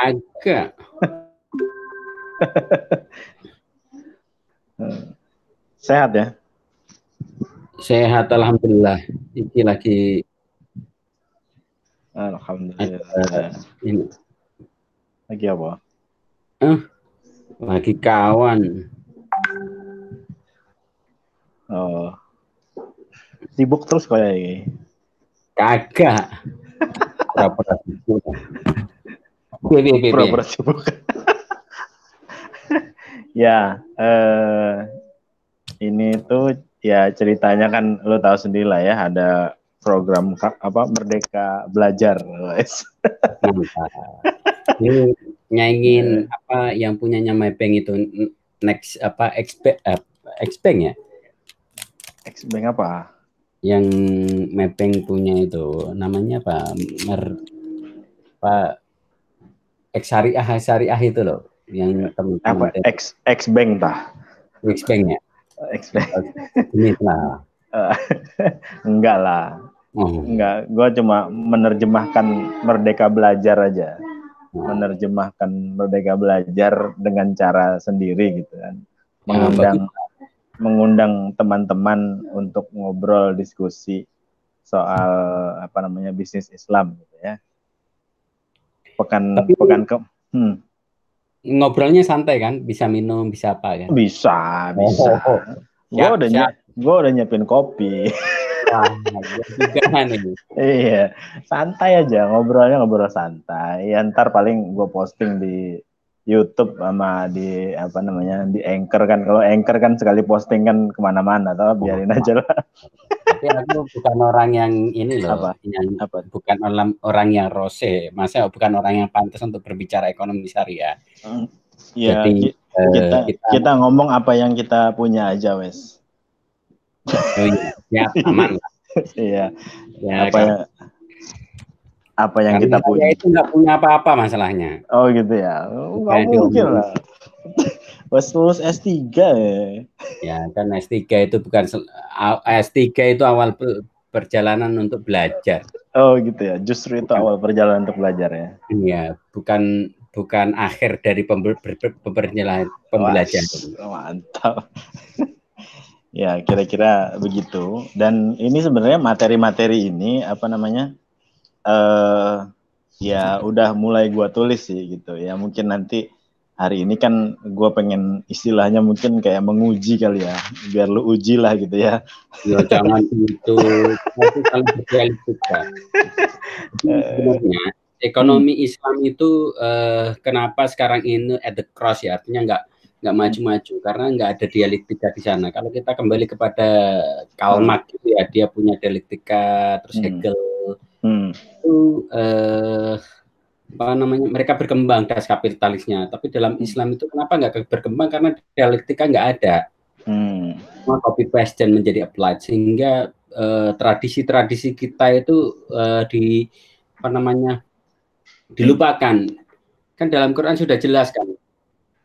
Kagak. Sehat ya? Sehat alhamdulillah. Iki lagi Alhamdulillah. ini Lagi apa? lagi kawan. Oh. Sibuk terus kayak ini. Kagak. piye? Pura-pura sibuk. ya, eh ini tuh ya ceritanya kan lo tahu sendiri lah ya ada program apa Merdeka Belajar, guys. Mantap. Ini nyaingin apa yang punyanya Mepeng itu next apa expect expect ya X-Bank apa? yang Mepeng punya itu namanya apa mer apa X syariah syariah itu loh yang Apa? teman-teman X X-Bank tah? expect ya X-Bank. ini lah Enggak lah. oh, Enggak, gua cuma menerjemahkan Merdeka Belajar aja. oh. Menerjemahkan Merdeka Belajar dengan cara sendiri gitu kan. Ya, Mengundang mengundang teman-teman untuk ngobrol diskusi soal apa namanya bisnis Islam gitu ya. Pekan Tapi- pekan ke hmm, ngobrolnya santai kan bisa minum bisa apa kan bisa bisa. Oh, oh, Gua Siap, udah siap. gua udah nyiapin kopi. Wah, iya juga nih. Iya, santai aja ngobrolnya ngobrol santai. Ya, ntar paling gue posting di YouTube sama di apa namanya di Anchor kan. Kalau Anchor kan sekali posting kan ke mana-mana, atau biarin aja lah. Tapi aku bukan orang yang ini loh, Apa? yang Apa? bukan orang orang yang rose, masa bukan orang yang pantas untuk berbicara ekonomi syariah. Ya, Jadi, ki- kita, Eh, kita, kita ngomong apa yang kita punya aja, wes. oh iya, siap, aman. Iya. Ya, apa kan- apa yang karena kita punya? itu nggak punya apa-apa masalahnya. Oh gitu ya. Nggak mungkin lah. Wes lulus S3 ya. Ya kan S3 itu bukan sel- a- S3 itu awal pe- perjalanan untuk belajar. Oh gitu ya. Justru itu awal perjalanan untuk belajar ya. Iya, bukan bukan akhir dari pembelajaran pembelajaran. Mantap. ya, kira-kira begitu. Dan ini sebenarnya materi-materi ini apa namanya? Eh ya udah mulai gua tulis sih gitu. Ya mungkin nanti hari ini kan gua pengen istilahnya mungkin kayak menguji kali ya. Biar lu uji lah gitu ya. Ya jangan itu, itu kalau. Jadi Sebenarnya ekonomi Islam itu eh, kenapa sekarang ini at the cross ya artinya nggak nggak maju-maju karena nggak ada dialektika di sana. Kalau kita kembali kepada Karl Marx gitu ya dia punya dialektika terus Hmm. Hegel Hmm. Itu eh, apa namanya mereka berkembang das kapitalisnya. Tapi dalam Hmm. Islam itu kenapa nggak berkembang? Karena dialektika nggak ada. Hmm. copy paste dan menjadi applied. Sehingga eh, tradisi-tradisi kita itu eh, di apa namanya dilupakan. Kan dalam Quran sudah jelas kan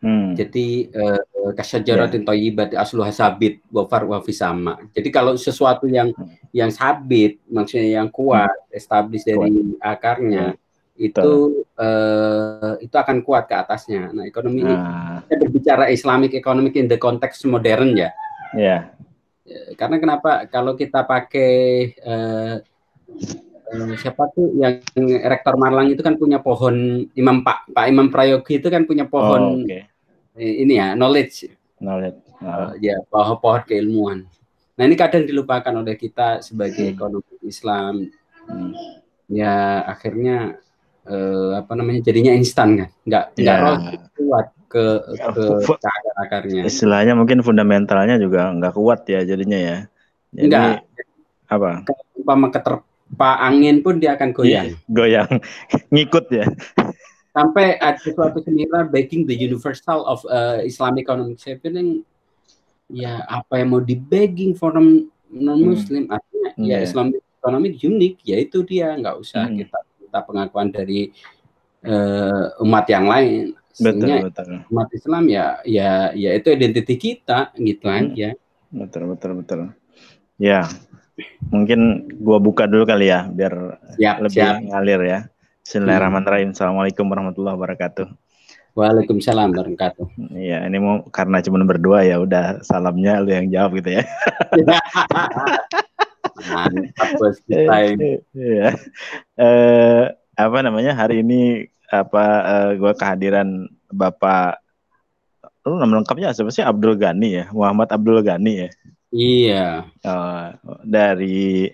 Hmm. jadi eh, kasyajaratin thayyibat asluha sabit wa farwa sama. Jadi kalau sesuatu yang yang sabit maksudnya yang kuat established dari akarnya itu eh, itu akan kuat ke atasnya. Nah ekonomi ini Nah, kita berbicara Islamic economic in the context modern ya. Ya. Eh, karena kenapa? Kalau kita pakai eh, siapa tuh yang rektor Malang itu kan punya pohon Imam Pak Pak Imam Prayogi itu kan punya Oh, pohon oke. eh, ini ya knowledge Knowledge. Eh, ya pohon pohon keilmuan. Nah ini kadang dilupakan oleh kita sebagai Hmm. ekonomi Islam hmm. ya akhirnya eh, apa namanya jadinya instan kan nggak nggak roh kuat ke Ya, ke, ke akar-akarnya istilahnya mungkin fundamentalnya juga nggak kuat ya jadinya ya. Jadi Enggak. apa? umpama keterpa angin pun dia akan goyang Iya, goyang, ngikut ya. Sampai ada suatu seminar baking the universal of uh, Islamic economic bilang ya apa yang mau di begging for non muslim artinya ya Iya. Islamic economic unik ya itu dia nggak usah Hmm. kita kita pengakuan dari eh, umat yang lain Betul, betul. umat Islam ya ya ya itu identiti kita gitu Hmm. aja Betul, betul, betul. Ya. Mungkin gua buka dulu kali ya biar siap lebih siap ngalir ya. Bismillahirrahmanirrahim. Assalamualaikum warahmatullahi wabarakatuh. Waalaikumsalam warahmatullahi wabarakatuh. Iya, ini mau karena cuma berdua ya udah salamnya lu yang jawab gitu ya. Mantap bos kita ini. Iya. Eh, apa namanya hari ini apa eh, gue kehadiran Bapak lu nama lengkapnya siapa sih Abdul Ghani ya Muhammad Abdul Ghani ya iya oh, dari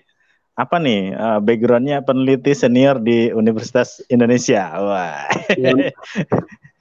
apa nih uh, backgroundnya peneliti senior di Universitas Indonesia? Wah.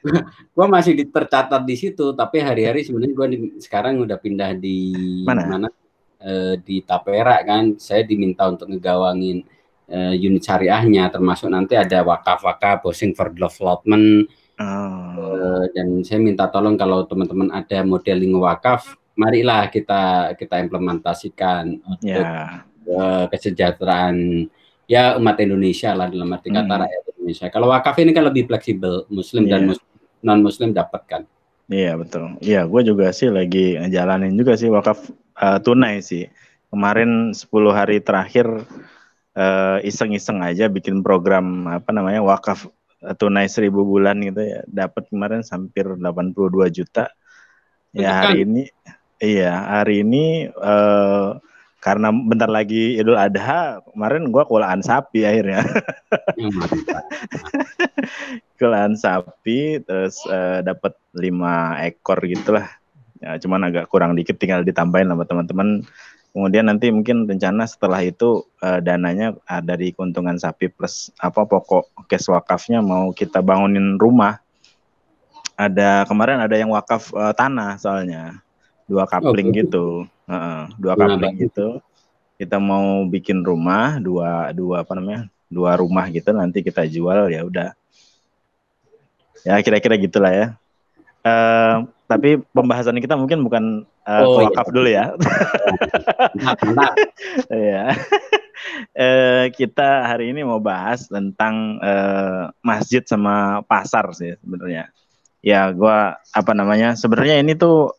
Ya, gue masih tercatat di situ tapi hari-hari sebenarnya gue sekarang udah pindah di mana, mana? Uh, di Tapera kan. Saya diminta untuk ngegawangin uh, unit syariahnya termasuk nanti ada wakaf-wakaf posing for development. Oh. Uh, dan saya minta tolong kalau teman-teman ada modeling wakaf, marilah kita kita implementasikan. Untuk yeah. Uh, kesejahteraan ya umat Indonesia lah dalam arti kata hmm. rakyat Indonesia. Kalau wakaf ini kan lebih fleksibel, Muslim yeah. dan iya. non Muslim dapatkan. Iya betul. Iya, gue juga sih lagi ngejalanin juga sih wakaf uh, tunai sih. Kemarin 10 hari terakhir iseng-iseng uh, aja bikin program apa namanya wakaf tunai seribu bulan gitu ya dapat kemarin hampir 82 juta ya hari ini iya hari ini uh, karena bentar lagi Idul Adha kemarin gua kulaan sapi akhirnya. Kulaan sapi terus uh, dapat lima ekor gitulah. Ya cuman agak kurang dikit tinggal ditambahin sama teman-teman. Kemudian nanti mungkin rencana setelah itu uh, dananya uh, dari keuntungan sapi plus apa pokok cash wakafnya mau kita bangunin rumah. Ada kemarin ada yang wakaf uh, tanah soalnya dua kapling oh, gitu, uh, dua kapling gitu. Kita mau bikin rumah dua dua apa namanya dua rumah gitu nanti kita jual ya udah. Ya kira-kira gitulah ya. Uh, tapi pembahasan kita mungkin bukan uh, oh, wakaf iya. dulu ya. ya. uh, kita hari ini mau bahas tentang uh, masjid sama pasar sih sebenarnya. Ya, gua apa namanya? Sebenarnya ini tuh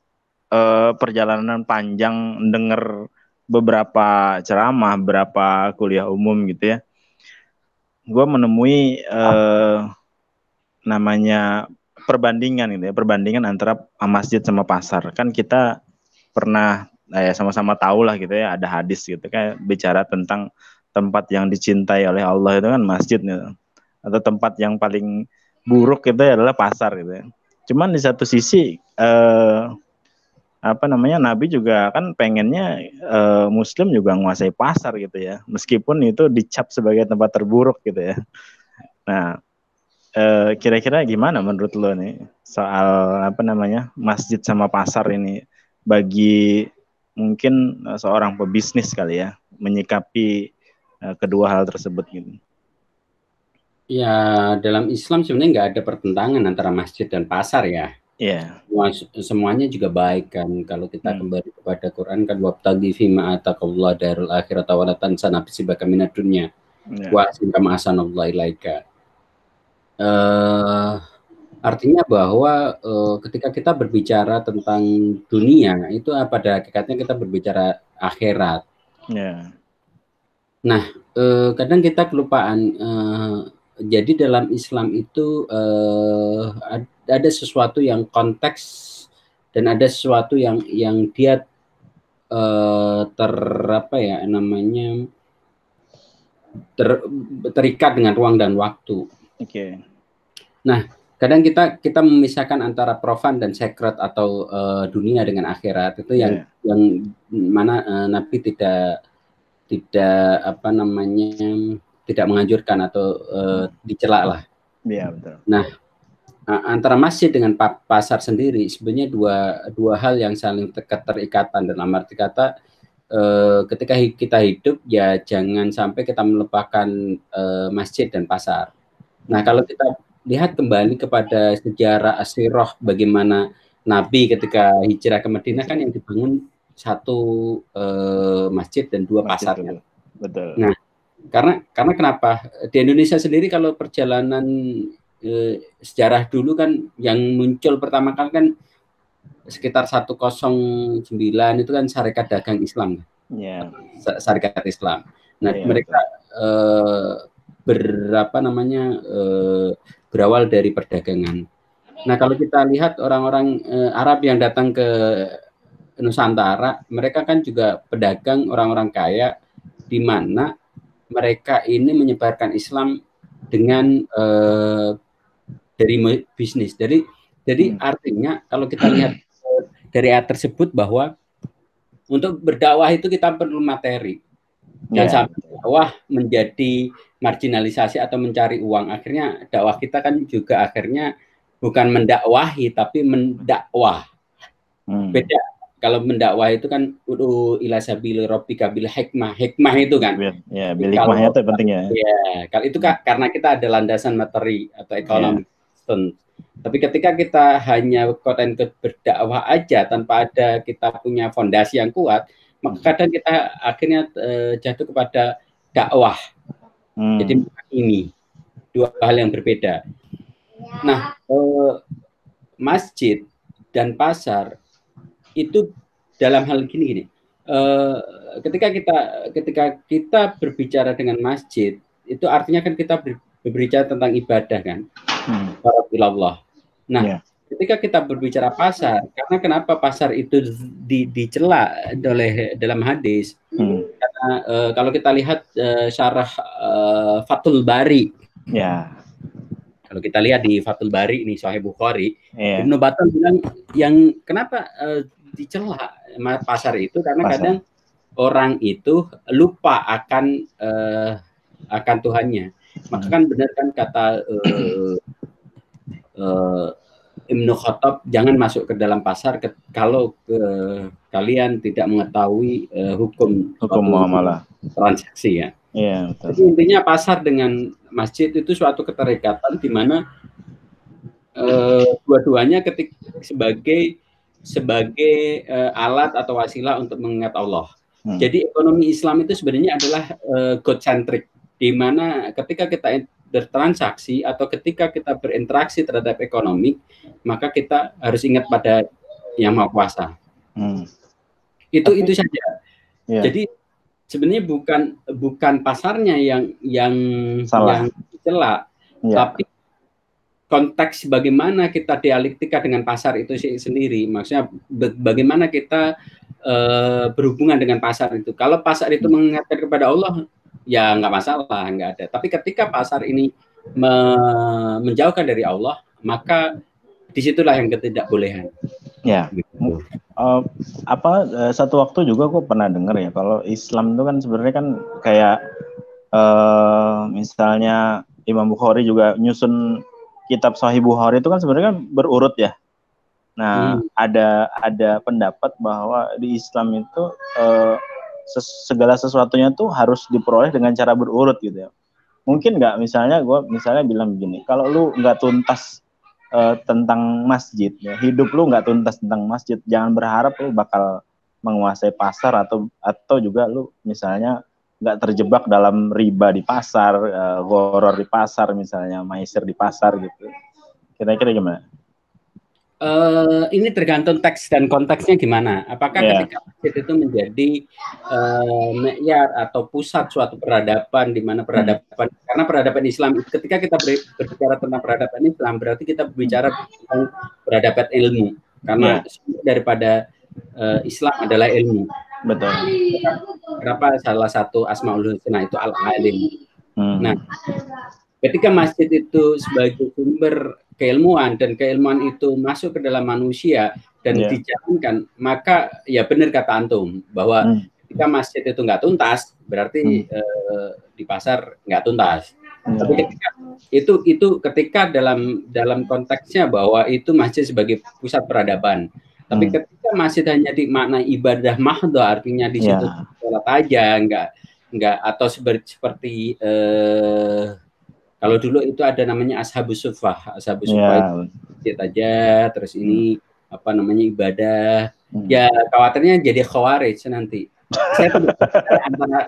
uh, perjalanan panjang denger beberapa ceramah, beberapa kuliah umum gitu ya. Gua menemui uh, namanya perbandingan gitu ya, perbandingan antara masjid sama pasar. Kan kita pernah ya sama-sama tahu lah gitu ya, ada hadis gitu kayak bicara tentang tempat yang dicintai oleh Allah itu kan masjid gitu. Atau tempat yang paling buruk itu adalah pasar gitu ya. Cuman di satu sisi eh, apa namanya Nabi juga kan pengennya eh, Muslim juga menguasai pasar gitu ya, meskipun itu dicap sebagai tempat terburuk gitu ya. Nah, Eh, kira-kira gimana menurut lo nih soal apa namanya masjid sama pasar ini bagi mungkin uh, seorang pebisnis kali ya menyikapi uh, kedua hal tersebut gitu. Ya dalam Islam sebenarnya nggak ada pertentangan antara masjid dan pasar ya. Yeah. semuanya juga baik kan kalau kita hmm. kembali kepada Quran kan wabtaghi fima ataqallahu darul akhirat wa la tansa nafsaka minad dunya. Yeah. Wa kama ilaika uh, artinya bahwa uh, ketika kita berbicara tentang dunia itu pada hakikatnya kita berbicara akhirat. Yeah. Nah, uh, kadang kita kelupaan. Uh, jadi dalam Islam itu uh, ada sesuatu yang konteks dan ada sesuatu yang yang dia uh, ter apa ya namanya ter, terikat dengan ruang dan waktu. Oke. Okay. Nah, kadang kita kita memisahkan antara profan dan sacred atau uh, dunia dengan akhirat itu yang yeah. yang mana uh, Nabi tidak tidak apa namanya tidak menganjurkan atau uh, dicela lah. Iya betul. Nah, antara masjid dengan pasar sendiri sebenarnya dua dua hal yang saling keterikatan dan arti kata uh, ketika kita hidup ya jangan sampai kita melupakan uh, masjid dan pasar. Nah, kalau kita lihat kembali kepada sejarah Asiroh bagaimana Nabi ketika hijrah ke Madinah kan yang dibangun satu uh, masjid dan dua masjid pasar kan. Betul. Nah, karena karena kenapa di Indonesia sendiri kalau perjalanan uh, sejarah dulu kan yang muncul pertama kali kan sekitar 109 itu kan Syarikat Dagang Islam. Yeah. Syarikat Islam. Nah, yeah, mereka uh, berapa namanya uh, berawal dari perdagangan. Nah, kalau kita lihat orang-orang uh, Arab yang datang ke Nusantara, mereka kan juga pedagang orang-orang kaya di mana mereka ini menyebarkan Islam dengan uh, dari bisnis. Jadi jadi hmm. artinya kalau kita lihat dari ayat tersebut bahwa untuk berdakwah itu kita perlu materi. Dan yeah. sampai dakwah menjadi marginalisasi atau mencari uang. Akhirnya dakwah kita kan juga akhirnya bukan mendakwahi tapi mendakwah. Hmm. Beda kalau mendakwah itu kan udu ila sabil rabbika bil hikmah. Hikmah itu kan. Ya, yeah, bil hikmahnya itu pentingnya. Ya, kalau itu kan karena kita ada landasan materi atau ekonomi. Yeah. Tapi ketika kita hanya konten berdakwah aja tanpa ada kita punya fondasi yang kuat, maka hmm. kadang kita akhirnya uh, jatuh kepada dakwah. Hmm. Jadi ini dua hal yang berbeda. Nah, uh, masjid dan pasar itu dalam hal gini gini. Uh, ketika kita ketika kita berbicara dengan masjid itu artinya kan kita berbicara tentang ibadah kan. Hmm. Allah. Nah, yeah. ketika kita berbicara pasar, karena kenapa pasar itu di, dicela oleh dalam hadis? Hmm. Karena uh, kalau kita lihat uh, syarah uh, Fatul Bari, ya. Yeah. Kalau kita lihat di Fatul Bari ini Sahih Bukhari, yeah. Ibnu Battal bilang yang kenapa uh, dicela pasar itu karena pasar. kadang orang itu lupa akan uh, akan Tuhannya. Maka kan benar kan kata uh, uh, Ibnu Khattab jangan masuk ke dalam pasar ke, kalau ke, kalian tidak mengetahui uh, hukum hukum muamalah transaksi ya. Iya, betul. Jadi intinya pasar dengan masjid itu suatu keterikatan di mana uh, dua-duanya ketik sebagai sebagai uh, alat atau wasilah untuk mengingat Allah. Hmm. Jadi ekonomi Islam itu sebenarnya adalah uh, God centric di mana ketika kita bertransaksi atau ketika kita berinteraksi terhadap ekonomi, maka kita harus ingat pada yang maha kuasa. Hmm. Itu Tapi, itu saja. Yeah. Jadi sebenarnya bukan bukan pasarnya yang yang Salah. yang celak, yeah. tapi konteks bagaimana kita dialektika dengan pasar itu sendiri. Maksudnya bagaimana kita uh, berhubungan dengan pasar itu. Kalau pasar itu mengingatkan kepada Allah, ya nggak masalah, nggak ada. Tapi ketika pasar ini me menjauhkan dari Allah, maka di situlah yang ketidakbolehan. Ya. Gitu. Uh, apa uh, satu waktu juga aku pernah dengar ya kalau Islam itu kan sebenarnya kan kayak uh, misalnya Imam Bukhari juga nyusun kitab Sahih Bukhari itu kan sebenarnya kan berurut ya. Nah, hmm. ada ada pendapat bahwa di Islam itu uh, segala sesuatunya tuh harus diperoleh dengan cara berurut gitu ya. Mungkin nggak misalnya gue misalnya bilang begini, kalau lu nggak tuntas uh, tentang masjid, ya, hidup lu nggak tuntas tentang masjid, jangan berharap lu bakal menguasai pasar atau atau juga lu misalnya nggak terjebak dalam riba di pasar, uh, goror di pasar misalnya, maiser di pasar gitu. Kira-kira gimana? Uh, ini tergantung teks dan konteksnya gimana. Apakah yeah. ketika masjid itu menjadi uh, me'yar atau pusat suatu peradaban di mana peradaban hmm. karena peradaban Islam ketika kita berbicara tentang peradaban Islam berarti kita berbicara tentang peradaban ilmu karena yeah. daripada uh, Islam adalah ilmu. Betul. Kenapa salah satu asmaul husna itu al-alim. Hmm. Nah, ketika masjid itu sebagai sumber keilmuan dan keilmuan itu masuk ke dalam manusia dan yeah. dijalankan, maka ya benar kata antum bahwa hmm. ketika masjid itu nggak tuntas, berarti hmm. eh, di pasar nggak tuntas. Hmm. Tapi ketika itu itu ketika dalam dalam konteksnya bahwa itu masjid sebagai pusat peradaban. Tapi hmm. ketika masjid hanya di makna ibadah mahdo artinya di situ yeah. sholat aja, nggak nggak atau seperti seperti eh, kalau dulu itu ada namanya ashabus sufah. Ashabus sufah yeah. itu aja terus ini hmm. apa namanya ibadah. Hmm. Ya khawatirnya jadi khawarij nanti. Saya tuh antara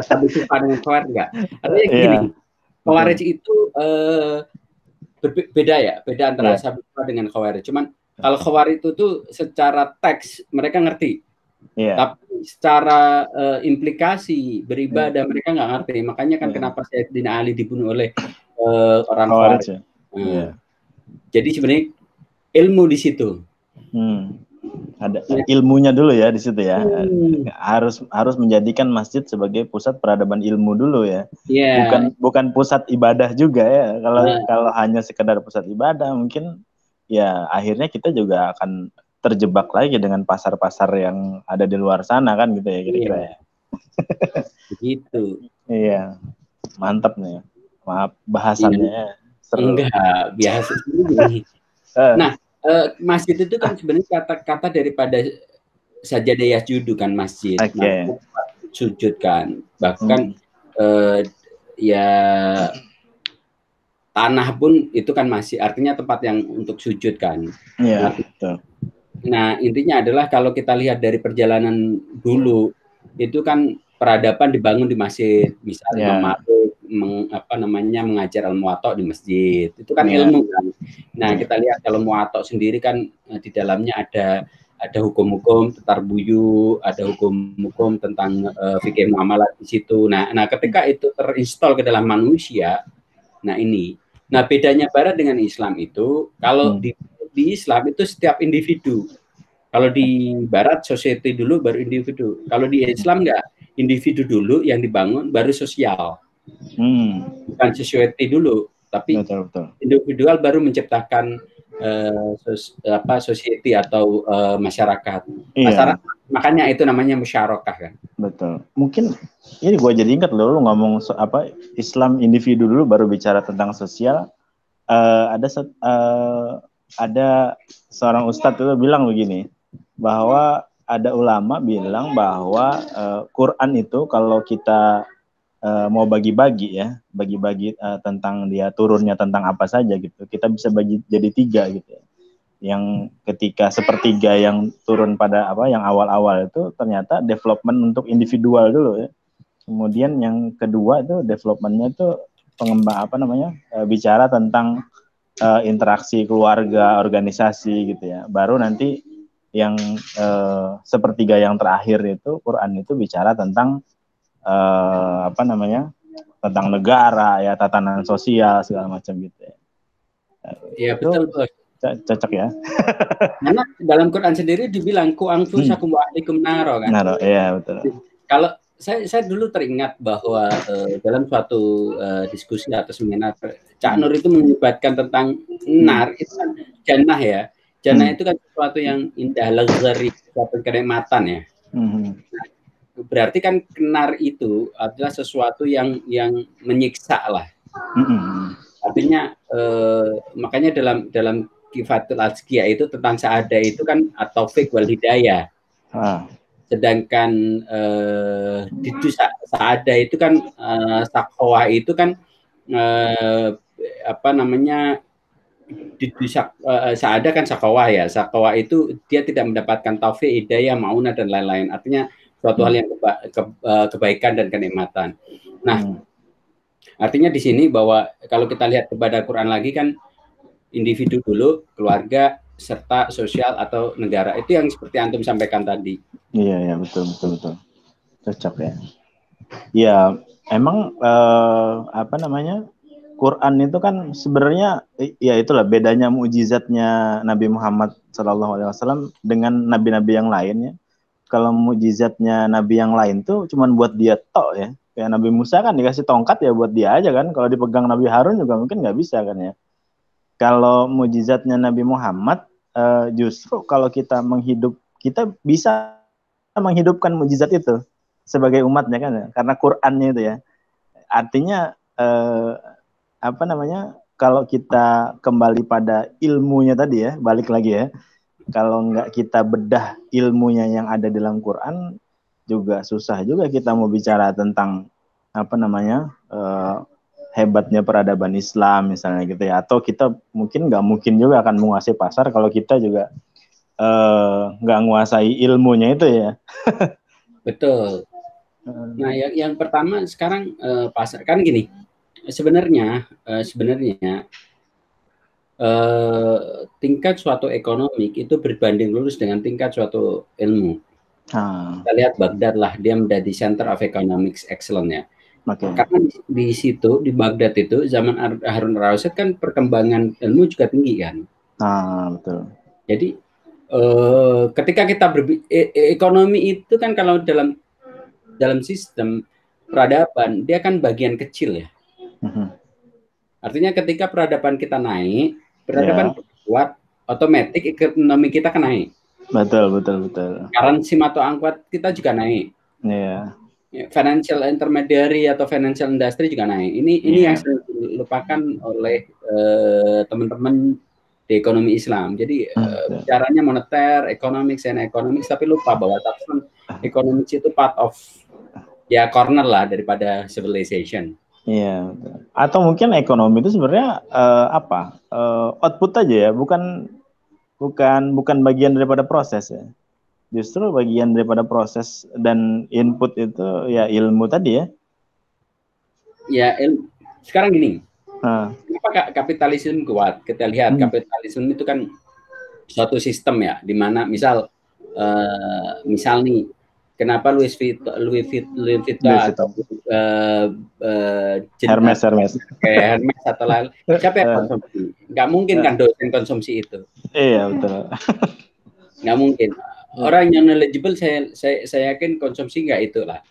ashabus sufah dengan khawarij enggak. Artinya yeah. gini. Khawarij hmm. itu uh, beda ya, beda antara yeah. ashabus sufah dengan khawarij. Cuman kalau khawarij itu tuh secara teks mereka ngerti Yeah. Tapi secara uh, implikasi beribadah yeah. mereka nggak ngerti. Makanya kan yeah. kenapa Sayyidina Ali dibunuh oleh uh, orang Khawarij. Ya. Uh, yeah. Jadi sebenarnya ilmu di situ. Hmm. Ada ilmunya dulu ya di situ ya. Hmm. Harus harus menjadikan masjid sebagai pusat peradaban ilmu dulu ya. Yeah. Bukan bukan pusat ibadah juga ya. Kalau yeah. kalau hanya sekedar pusat ibadah mungkin ya akhirnya kita juga akan terjebak lagi dengan pasar-pasar yang ada di luar sana kan gitu ya kira-kira ya. Begitu. iya. Mantap nih. Maaf bahasannya. Iya. Seru. Enggak, biasa sih. Eh. nah, uh, masjid itu kan sebenarnya kata-kata daripada saja daya judu kan masjid. Okay. Nah, sujud kan. Bahkan hmm. uh, ya tanah pun itu kan masih artinya tempat yang untuk sujud kan. Iya, nah, Nah, intinya adalah kalau kita lihat dari perjalanan dulu itu kan peradaban dibangun di masjid, misalnya yeah. meng, apa namanya mengajar ilmu watok di masjid. Itu kan yeah. ilmu kan. Nah, kita lihat kalau muatok sendiri kan eh, di dalamnya ada ada hukum-hukum tetar buyu, ada hukum-hukum tentang uh, fikih muamalah di situ. Nah, nah ketika itu terinstall ke dalam manusia, nah ini. Nah, bedanya barat dengan Islam itu kalau hmm. di di Islam itu setiap individu. Kalau di Barat society dulu baru individu. Kalau di Islam enggak, individu dulu yang dibangun baru sosial. Hmm. Bukan society dulu, tapi betul, betul. individual baru menciptakan uh, sos, apa society atau uh, masyarakat. Iya. Masyarakat. Makanya itu namanya musyarakah kan. Betul. Mungkin ini gue jadi ingat loh lu ngomong so, apa Islam individu dulu baru bicara tentang sosial. Uh, ada uh, ada seorang ustadz itu bilang begini bahwa ada ulama bilang bahwa uh, Quran itu kalau kita uh, mau bagi-bagi ya bagi-bagi uh, tentang dia turunnya tentang apa saja gitu kita bisa bagi jadi tiga gitu ya. yang ketika sepertiga yang turun pada apa yang awal-awal itu ternyata development untuk individual dulu ya kemudian yang kedua itu developmentnya itu pengembang apa namanya uh, bicara tentang uh, interaksi keluarga, organisasi gitu ya. Baru nanti yang uh, sepertiga yang terakhir itu Quran itu bicara tentang uh, apa namanya? tentang negara ya, tatanan sosial segala macam gitu ya. Iya betul. Cocok ya. Karena dalam Quran sendiri dibilang ku angfu sakum wa naro kan. Naro, iya betul. Kalau saya saya dulu teringat bahwa uh, dalam suatu uh, diskusi atau seminar Cak Nur itu menyebutkan tentang nar itu kan jannah ya. Jannah hmm. itu kan sesuatu yang indah, luxury, suatu kenikmatan ya. Hmm. Nah, berarti kan kenar itu adalah sesuatu yang yang menyiksa lah. Hmm. Artinya eh, makanya dalam dalam kifatul azkiyah itu tentang saada itu kan atau fik wal hidayah. Ah sedangkan uh, di saada itu kan uh, sakwa itu kan uh, apa namanya di dusa uh, saada kan sakwa ya sakwa itu dia tidak mendapatkan taufik hidayah mauna dan lain-lain artinya suatu hal yang keba ke, uh, kebaikan dan kenikmatan nah hmm. artinya di sini bahwa kalau kita lihat kepada Quran lagi kan individu dulu keluarga serta sosial atau negara itu yang seperti antum sampaikan tadi. Iya ya betul betul betul cocok ya. Ya emang eh, apa namanya Quran itu kan sebenarnya ya itulah bedanya mujizatnya Nabi Muhammad SAW dengan nabi-nabi yang lainnya. Kalau mujizatnya Nabi yang lain tuh cuman buat dia tok ya. Kayak Nabi Musa kan dikasih tongkat ya buat dia aja kan. Kalau dipegang Nabi Harun juga mungkin nggak bisa kan ya. Kalau mujizatnya Nabi Muhammad uh, justru kalau kita menghidup kita bisa menghidupkan mujizat itu sebagai umatnya kan ya karena Qurannya itu ya artinya uh, apa namanya kalau kita kembali pada ilmunya tadi ya balik lagi ya kalau nggak kita bedah ilmunya yang ada dalam Quran juga susah juga kita mau bicara tentang apa namanya uh, hebatnya peradaban Islam misalnya gitu ya. Atau kita mungkin nggak mungkin juga akan menguasai pasar kalau kita juga eh, nggak uh, menguasai ilmunya itu ya. Betul. Nah yang yang pertama sekarang uh, pasar. Kan gini sebenarnya uh, sebenarnya uh, tingkat suatu ekonomi itu berbanding lurus dengan tingkat suatu ilmu Hmm. Kita lihat Baghdad lah, dia menjadi center of economics excellence ya. Okay. Karena di, situ di Baghdad itu zaman Harun Rasid kan perkembangan ilmu juga tinggi kan. Ah betul. Jadi eh, ketika kita berbi e e ekonomi itu kan kalau dalam dalam sistem peradaban dia kan bagian kecil ya. Mm-hmm. Artinya ketika peradaban kita naik, peradaban yeah. kuat, otomatis ekonomi kita kan naik. Betul, betul, betul. Currency atau angkuat kita juga naik. Iya. Yeah. Financial intermediary atau financial industry juga naik. Ini yeah. ini iya. yang sering dilupakan oleh uh, teman-teman di ekonomi Islam. Jadi uh, caranya moneter, economics and economics tapi lupa bahwa tapi economics itu part of ya corner lah daripada civilization. Iya. Atau mungkin ekonomi itu sebenarnya uh, apa? Uh, output aja ya, bukan bukan bukan bagian daripada proses ya. Justru bagian daripada proses dan input itu ya ilmu tadi ya. Ya, il sekarang gini. Hmm. Kenapa kapitalisme kuat? Kita lihat hmm. kapitalisme itu kan suatu sistem ya, di mana misal uh, misal nih kenapa Louis Vuitton Louis Vuitton, Louis Vuitton. atau uh, uh, Hermes Hermes. Kayak Hermes atau lain. Siapa yang konsumsi? Nggak mungkin kan dosen konsumsi itu. Iya betul. Nggak mungkin. Orang yang knowledgeable saya saya saya yakin konsumsi nggak itu lah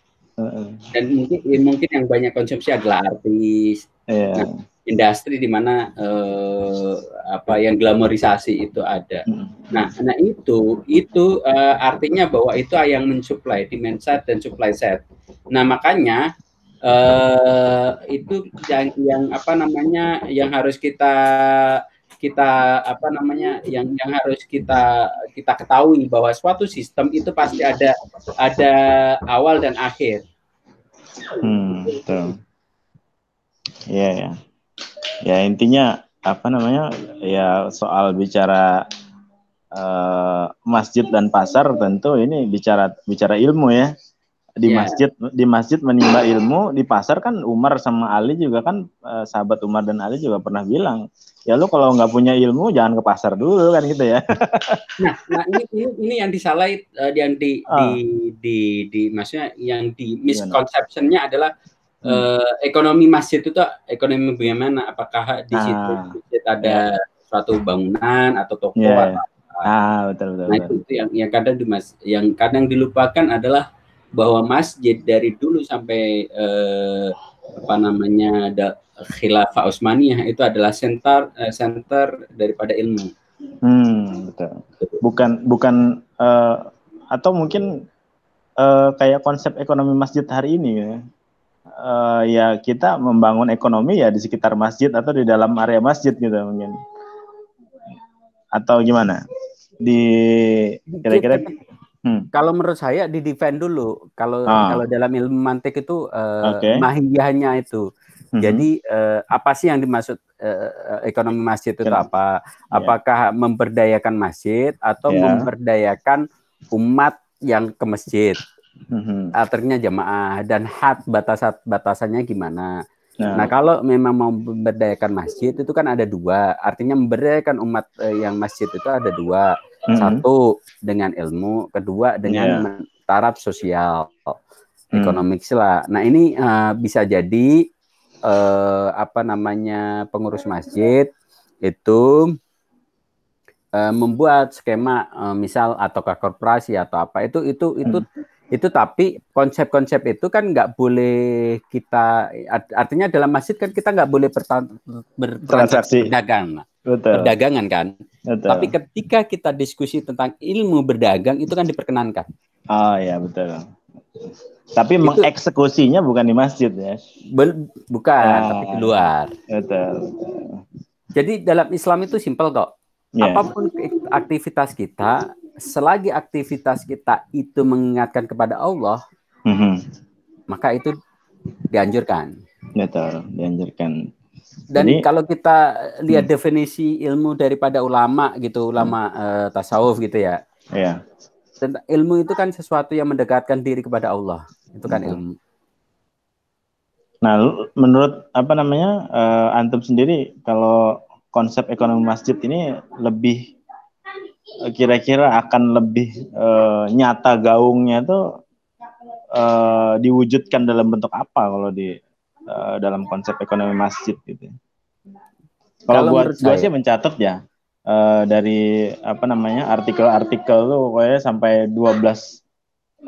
dan mungkin mungkin yang banyak konsumsi adalah artis. Yeah. nah, industri di mana uh, apa yang glamorisasi itu ada. Hmm. Nah, nah itu itu uh, artinya bahwa itu yang mensuplai demand side dan supply side. Nah, makanya uh, itu yang yang apa namanya yang harus kita kita apa namanya yang yang harus kita kita ketahui bahwa suatu sistem itu pasti ada ada awal dan akhir. Hmm, betul. Iya yeah, ya. Yeah ya intinya apa namanya ya soal bicara uh, masjid dan pasar tentu ini bicara bicara ilmu ya di yeah. masjid di masjid menimba ilmu di pasar kan Umar sama Ali juga kan uh, sahabat Umar dan Ali juga pernah bilang ya lu kalau nggak punya ilmu jangan ke pasar dulu kan gitu ya nah, nah ini, ini ini yang disalahi uh, yang di, oh. di di di maksudnya yang di misconceptionnya adalah uh, ekonomi masjid itu ekonomi bagaimana? Apakah di situ ah, masjid ada yeah. suatu bangunan atau toko yeah. atau apa? Ah, betul betul. Nah, betul. itu yang yang kadang di mas yang kadang dilupakan adalah bahwa masjid dari dulu sampai uh, apa namanya ada khilafah Utsmaniyah itu adalah center uh, center daripada ilmu. Hmm, betul. Bukan bukan uh, atau mungkin uh, kayak konsep ekonomi masjid hari ini ya uh, ya kita membangun ekonomi ya di sekitar masjid atau di dalam area masjid gitu mungkin atau gimana di kira-kira hmm. kalau menurut saya di defend dulu kalau ah. kalau dalam ilmu mantik itu uh, okay. mahiyahnya itu hmm. jadi uh, apa sih yang dimaksud uh, ekonomi masjid itu apa ya. apakah yeah. memberdayakan masjid atau yeah. memberdayakan umat yang ke masjid mm-hmm. akhirnya jamaah dan had batas batasannya gimana. Nah. nah, kalau memang mau memberdayakan masjid itu kan ada dua, artinya memberdayakan umat eh, yang masjid itu ada dua, mm-hmm. satu dengan ilmu, kedua dengan yeah. taraf sosial, mm. ekonomik lah. Nah ini uh, bisa jadi uh, apa namanya pengurus masjid itu uh, membuat skema uh, misal atau korporasi atau apa itu itu itu hmm itu tapi konsep-konsep itu kan nggak boleh kita artinya dalam masjid kan kita nggak boleh bertransaksi berdagang Betul. perdagangan kan. Betul. tapi ketika kita diskusi tentang ilmu berdagang itu kan diperkenankan. Oh ya betul. Tapi itu, mengeksekusinya bukan di masjid ya. Bukan ah, tapi di luar. betul, jadi dalam Islam itu simpel kok yeah. apa pun aktivitas kita selagi aktivitas kita itu mengingatkan kepada Allah, mm-hmm. maka itu dianjurkan. Betul, dianjurkan. Dan Jadi, kalau kita lihat hmm. definisi ilmu daripada ulama gitu, ulama hmm. uh, tasawuf gitu ya. Iya. Dan ilmu itu kan sesuatu yang mendekatkan diri kepada Allah. Itu kan hmm. ilmu. Nah, menurut apa namanya uh, antum sendiri kalau konsep ekonomi masjid ini lebih kira-kira akan lebih uh, nyata gaungnya tuh uh, diwujudkan dalam bentuk apa kalau di uh, dalam konsep ekonomi masjid gitu. Kalau buat gue sih mencatat ya uh, dari apa namanya artikel-artikel tuh kayak sampai 12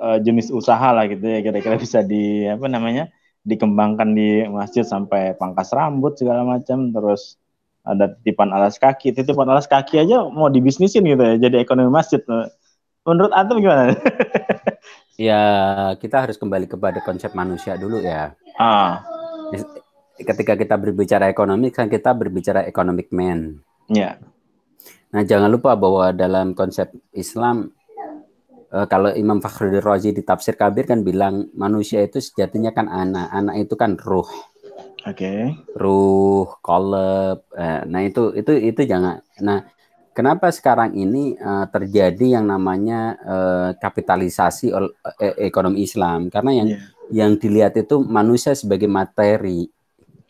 uh, jenis usaha lah gitu ya kira-kira bisa di apa namanya dikembangkan di masjid sampai pangkas rambut segala macam terus ada titipan alas kaki. Titipan alas kaki aja mau dibisnisin gitu ya jadi ekonomi masjid. Menurut antum gimana? Ya kita harus kembali kepada konsep manusia dulu ya. Ah. Ketika kita berbicara ekonomi kan kita berbicara economic man. Ya. Nah jangan lupa bahwa dalam konsep Islam uh, kalau Imam Fakhruddin Razi di Tafsir Kabir kan bilang manusia itu sejatinya kan anak, anak itu kan ruh. Oke. Okay. Ruh, kolab. Uh, nah itu itu itu jangan. Nah kenapa sekarang ini uh, terjadi yang namanya uh, kapitalisasi uh, ekonomi Islam? Karena yang yeah. yang dilihat itu manusia sebagai materi.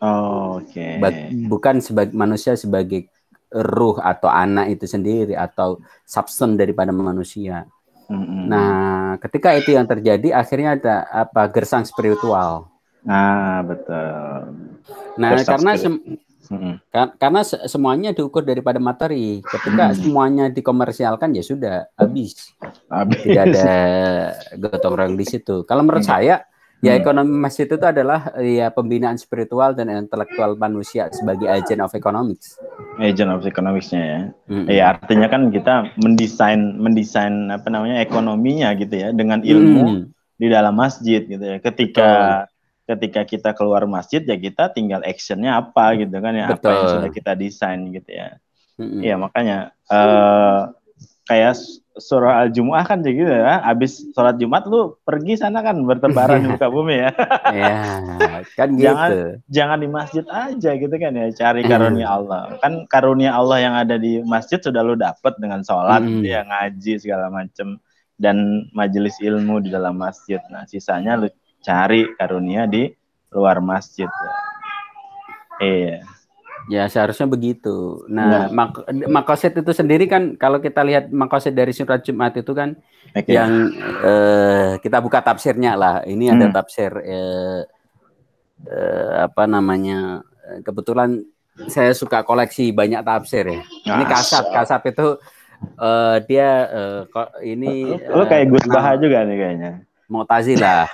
Oh, Oke. Okay. Bukan sebagai manusia sebagai ruh atau anak itu sendiri atau substance daripada manusia. Nah, ketika itu yang terjadi, akhirnya ada apa gersang spiritual. Nah, betul. Nah, gersang karena sem mm-hmm. karena semuanya diukur daripada materi. Ketika mm. semuanya dikomersialkan ya sudah habis. habis. Tidak ada gotong royong di situ. Kalau menurut mm. saya Ya hmm. ekonomi masjid itu adalah ya pembinaan spiritual dan intelektual manusia sebagai agent of economics. Agent of economicsnya ya. Hmm. Ya artinya kan kita mendesain mendesain apa namanya ekonominya gitu ya dengan ilmu hmm. di dalam masjid gitu ya. Ketika Betul. Ketika kita keluar masjid ya kita tinggal actionnya apa gitu kan ya Betul. apa yang sudah kita desain gitu ya. Iya hmm. makanya uh, kayak surah Al-Jumu'ah kan gitu ya, habis sholat Jumat lu pergi sana kan bertebaran di muka bumi ya. Iya, kan gitu. Jangan jangan di masjid aja gitu kan ya, cari karunia Allah. Kan karunia Allah yang ada di masjid sudah lu dapat dengan sholat, hmm. ya ngaji segala macem dan majelis ilmu di dalam masjid. Nah, sisanya lu cari karunia di luar masjid. Iya. Ya seharusnya begitu. Nah, ya. mak makoset itu sendiri kan kalau kita lihat makoset dari surat Jumat itu kan okay. yang eh, kita buka tafsirnya lah. Ini hmm. ada tafsir eh, eh, apa namanya? Kebetulan saya suka koleksi banyak tafsir ya. Ini kasap, kasap itu eh, dia eh, kok ini. Lo kayak Gus Baha juga nih kayaknya. Mu'tazilah.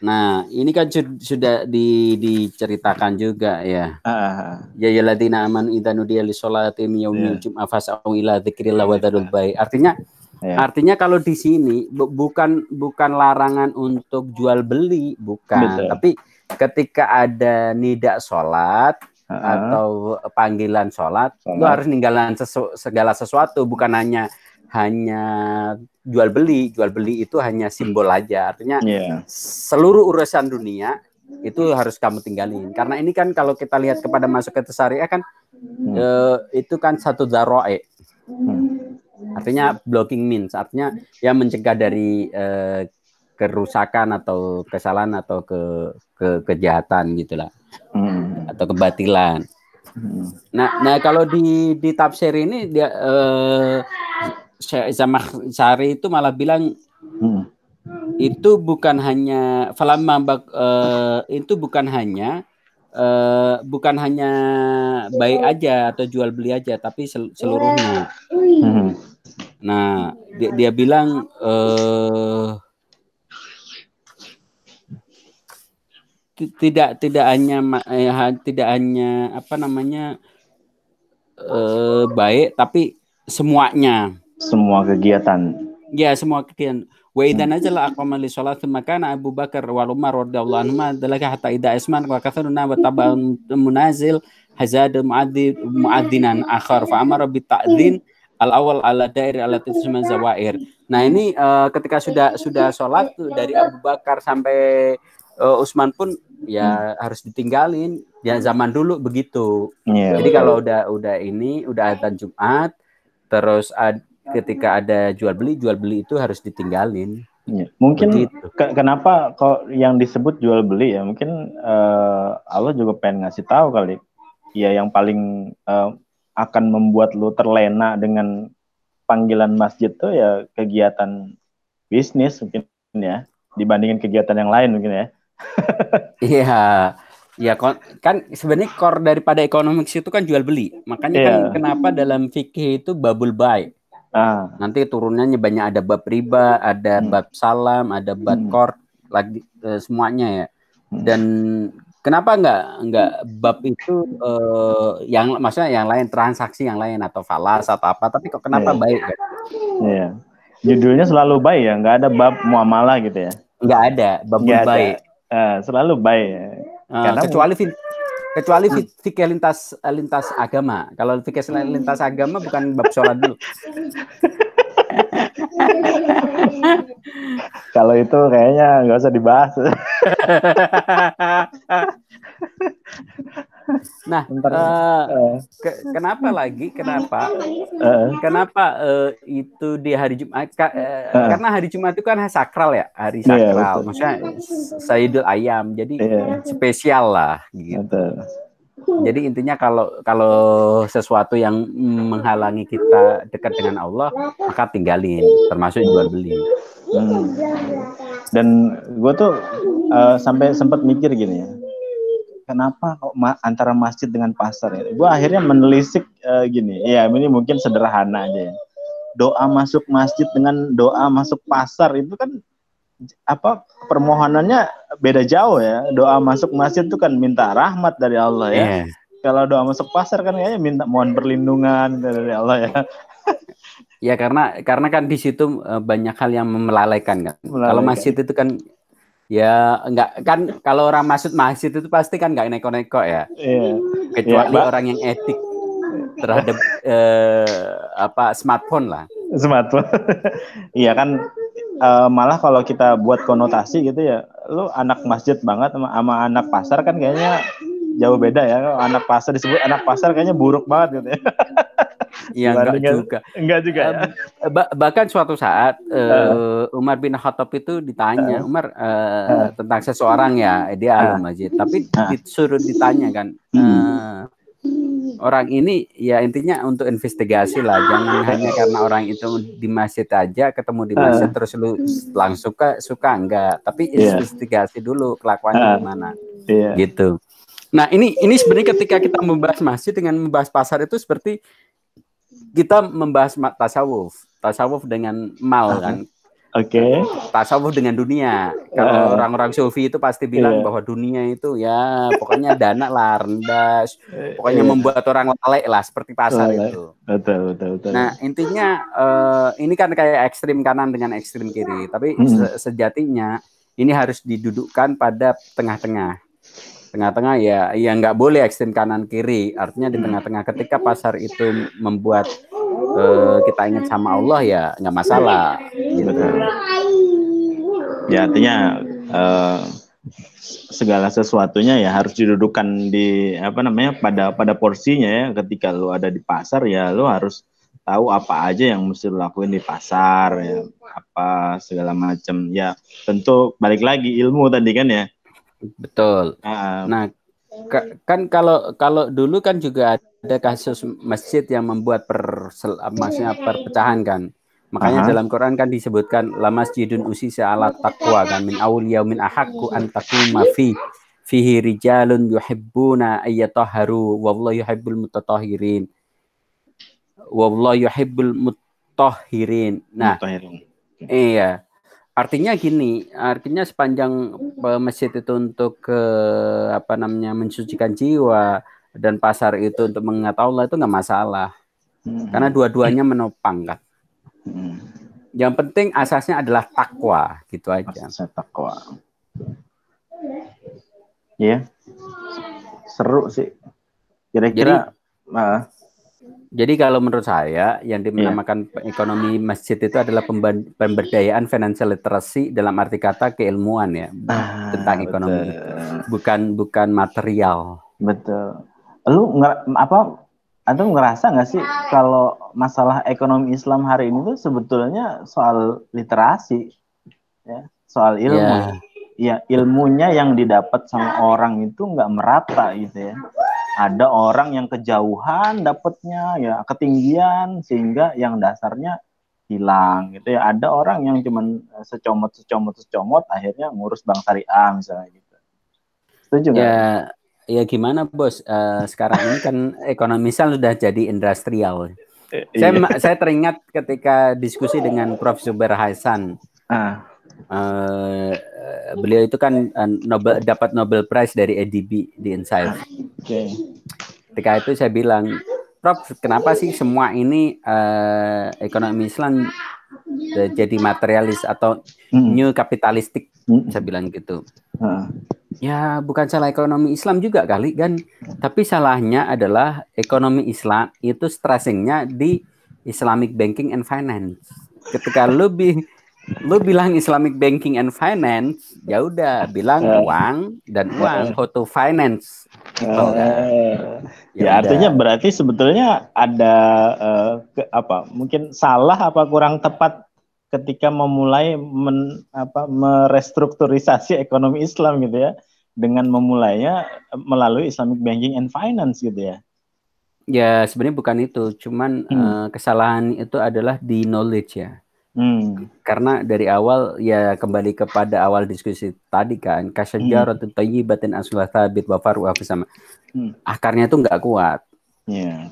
Nah, ini kan sudah di, diceritakan juga ya. Uh, ya ya ladina aman idza nudiya li sholati yaumil yeah. jum'ah fas'au ila dzikrillah wa dzarul bai. Artinya yeah. artinya kalau di sini bu, bukan bukan larangan untuk jual beli, bukan. Betul. Tapi ketika ada nidak sholat uh -huh. atau panggilan sholat, sholat. lu harus ninggalan sesu, segala sesuatu, bukan hanya hanya jual beli, jual beli itu hanya simbol aja. Artinya yeah. seluruh urusan dunia itu harus kamu tinggalin. Karena ini kan kalau kita lihat kepada masuk ke syariah kan hmm. eh, itu kan satu daroe. Hmm. Artinya blocking means, artinya yang mencegah dari eh, kerusakan atau kesalahan atau ke, ke kejahatan gitulah. Hmm. Atau kebatilan. Hmm. Nah, nah kalau di di tafsir ini dia eh, sama Sari itu malah bilang hmm. itu bukan hanya falamma uh, itu bukan hanya uh, bukan hanya baik aja atau jual beli aja tapi sel seluruhnya. Hmm. Nah, dia, dia bilang uh, tidak tidak hanya eh, tidak hanya apa namanya eh, baik tapi semuanya semua kegiatan. Ya, semua kegiatan. Wa idza najala aqama li salati makana Abu Bakar wa Umar radhiyallahu anhu dalaka hatta idza isman wa katharuna wa taban munazil hazad muaddi muaddinan akhar fa amara bi ta'dhin al awal ala dair ala tisman zawair. Nah, ini uh, ketika sudah sudah sholat dari Abu Bakar sampai uh, Utsman pun ya hmm. harus ditinggalin. Ya zaman dulu begitu. Yeah, Jadi betul. kalau udah udah ini udah adzan Jumat terus ad, ketika ada jual beli jual beli itu harus ditinggalin ya. mungkin ke kenapa kok yang disebut jual beli ya mungkin uh, Allah juga pengen ngasih tahu kali ya yang paling uh, akan membuat lu terlena dengan panggilan masjid tuh ya kegiatan bisnis mungkin ya dibandingin kegiatan yang lain mungkin ya. Iya. Ya kan sebenarnya core daripada ekonomi itu kan jual beli. Makanya yeah. kan iya. kenapa dalam fikih itu babul buy. Ah. Nanti turunannya banyak ada bab riba, ada hmm. bab salam, ada bab hmm. kor lagi eh, semuanya ya. Hmm. Dan kenapa enggak enggak bab itu uh, yang maksudnya yang lain transaksi yang lain atau falas atau apa tapi kok kenapa yeah. baik kan? Iya. Yeah. Judulnya selalu baik ya, enggak ada bab muamalah gitu ya. Enggak ada bab baik. Uh, selalu baik. Ya. Uh, Karena kecuali kecuali fikih lintas lintas agama. Kalau fikih lintas agama bukan bab sholat dulu. Kalau itu kayaknya nggak usah dibahas. nah, uh, ke, kenapa lagi? Kenapa? Uh, kenapa uh, itu di hari Jumat? Ka, uh, uh, karena hari Jumat itu kan sakral ya, hari iya, sakral. Yeah, Maksudnya Sayyidul Ayam, jadi yeah. spesial lah. Gitu. Betul. Jadi intinya kalau kalau sesuatu yang menghalangi kita dekat dengan Allah, maka tinggalin, termasuk jual beli. Hmm. Dan gue tuh uh, sampai sempat mikir gini ya, kenapa kok ma antara masjid dengan pasar ya? Gue akhirnya menelisik uh, gini, ya ini mungkin sederhana aja ya. Doa masuk masjid dengan doa masuk pasar itu kan apa permohonannya beda jauh ya. Doa masuk masjid itu kan minta rahmat dari Allah ya. Yeah. Kalau doa masuk pasar kan kayaknya minta mohon perlindungan dari Allah ya. ya karena karena kan di situ eh, banyak hal yang melalaikan kan. Melalaikan. Kalau masjid itu kan ya enggak kan kalau orang masuk masjid itu pasti kan enggak neko-neko ya. Yeah. Kecuali yeah, orang yang etik terhadap eh, apa smartphone lah. Smartphone. iya kan uh, malah kalau kita buat konotasi gitu ya, lu anak masjid banget sama, sama anak pasar kan kayaknya jauh beda ya. Anak pasar disebut anak pasar kayaknya buruk banget gitu ya. Iya enggak juga. Enggak juga ya. Bah, bahkan suatu saat uh, Umar bin Khattab itu ditanya, uh, Umar uh, uh, tentang seseorang ya, dia uh, ahli masjid, tapi uh, disuruh ditanya kan, uh, orang ini ya intinya untuk investigasi lah jangan hanya karena orang itu di masjid aja ketemu di masjid uh, terus lu langsung suka suka enggak? Tapi yeah. investigasi dulu kelakuannya uh, gimana. Yeah. gitu. Nah ini ini sebenarnya ketika kita membahas masjid dengan membahas pasar itu seperti kita membahas tasawuf tasawuf dengan mal kan Oke. Okay. Tasawuf dengan dunia. Kalau uh, orang-orang sufi itu pasti bilang yeah. bahwa dunia itu ya pokoknya dana lah rendah, pokoknya yeah. membuat orang lalai lah seperti pasar uh, itu. Betul, betul, betul. Nah intinya uh, ini kan kayak ekstrim kanan dengan ekstrim kiri, tapi hmm. se sejatinya ini harus didudukkan pada tengah-tengah. Tengah-tengah ya, ya nggak boleh ekstrim kanan kiri. Artinya di tengah-tengah ketika pasar itu membuat uh, kita ingat sama Allah ya nggak masalah gitu. Ya artinya uh, segala sesuatunya ya harus didudukan di apa namanya pada pada porsinya ya ketika lu ada di pasar ya lu harus tahu apa aja yang mesti lu lakuin di pasar ya apa segala macam ya tentu balik lagi ilmu tadi kan ya betul uh, nah kan kalau kalau dulu kan juga ada kasus masjid yang membuat per maksudnya perpecahan kan. Makanya Aha. dalam Quran kan disebutkan la masjidun usisa ala taqwa kan min awal yaumin ahaqqu an taquma fi fihi rijalun yuhibbuna ayyatahharu wallahu yuhibbul mutatahhirin. Wallahu yuhibbul mutahhirin. Nah, iya. Artinya gini, artinya sepanjang masjid itu untuk ke apa namanya mensucikan jiwa dan pasar itu untuk mengingat Allah itu nggak masalah. Hmm. Karena dua-duanya menopang kan. Hmm. Yang penting asasnya adalah takwa, gitu aja. Asasnya takwa. Iya. Seru sih. Kira-kira uh, jadi kalau menurut saya yang dinamakan yeah. ekonomi masjid itu adalah pemberdayaan financial literacy dalam arti kata keilmuan ya ah, tentang ekonomi betul. itu. Bukan bukan material. Betul. Lu nger apa atau ngerasa nggak sih kalau masalah ekonomi Islam hari ini tuh sebetulnya soal literasi ya, soal ilmu. Yeah. Ya, ilmunya yang didapat sama orang itu nggak merata gitu ya ada orang yang kejauhan dapatnya ya ketinggian sehingga yang dasarnya hilang gitu ya. Ada orang yang cuman secomot secomot secomot akhirnya ngurus bank syariah misalnya gitu. Setuju ya ya gimana bos? Uh, sekarang ini kan ekonomi sudah jadi industrial. Saya iya. saya teringat ketika diskusi dengan Prof. Zubair Hasan. Ah. Uh, beliau itu kan uh, Nobel dapat Nobel Prize dari EDB di Insight. Okay. Ketika itu saya bilang, Prof, kenapa sih semua ini uh, ekonomi Islam jadi materialis atau hmm. new kapitalistik? Hmm. Saya bilang gitu. Uh. Ya bukan salah ekonomi Islam juga kali kan, tapi salahnya adalah ekonomi Islam itu stressingnya di Islamic banking and finance. Ketika lebih lu bilang Islamic banking and finance, ya udah bilang uh, uang dan uang, uh, how to finance. Uh, ya, ya artinya berarti sebetulnya ada uh, ke, apa? Mungkin salah apa kurang tepat ketika memulai men, apa merestrukturisasi ekonomi Islam gitu ya dengan memulainya melalui Islamic banking and finance gitu ya. Ya sebenarnya bukan itu, cuman hmm. uh, kesalahan itu adalah di knowledge ya Hmm. Karena dari awal ya kembali kepada awal diskusi tadi kan kasyajaratun hmm. tayyibatin asluha thabit wa faruha sama. Hmm. Akarnya itu nggak kuat. Yeah.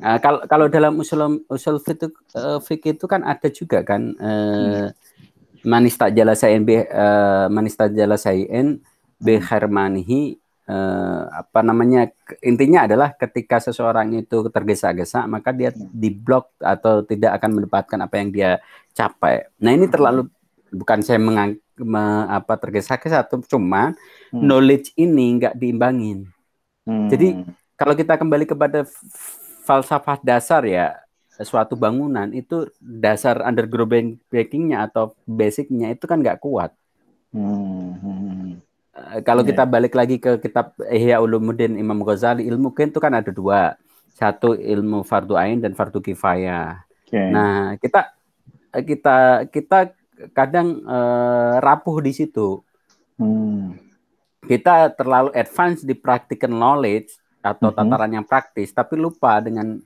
Uh, kalau kalau dalam usul usul fikih uh, itu kan ada juga kan uh, hmm. manista jalasain be uh, manista jalasain be harmanihi uh, apa namanya intinya adalah ketika seseorang itu tergesa-gesa maka dia hmm. diblok atau tidak akan mendapatkan apa yang dia capai. Nah ini terlalu bukan saya mengang, me, apa tergesa-gesa, cuma hmm. knowledge ini nggak diimbangin. Hmm. Jadi kalau kita kembali kepada falsafah dasar ya suatu bangunan itu dasar underground breakingnya atau basicnya itu kan nggak kuat. Hmm. Uh, kalau yeah. kita balik lagi ke kitab Ihya Ulumuddin Imam Ghazali ilmu kan itu kan ada dua satu ilmu fardu ain dan fardu kifayah. Okay. Nah kita kita kita kadang uh, rapuh di situ. Hmm. Kita terlalu advance di practical knowledge atau hmm. tataran yang praktis, tapi lupa dengan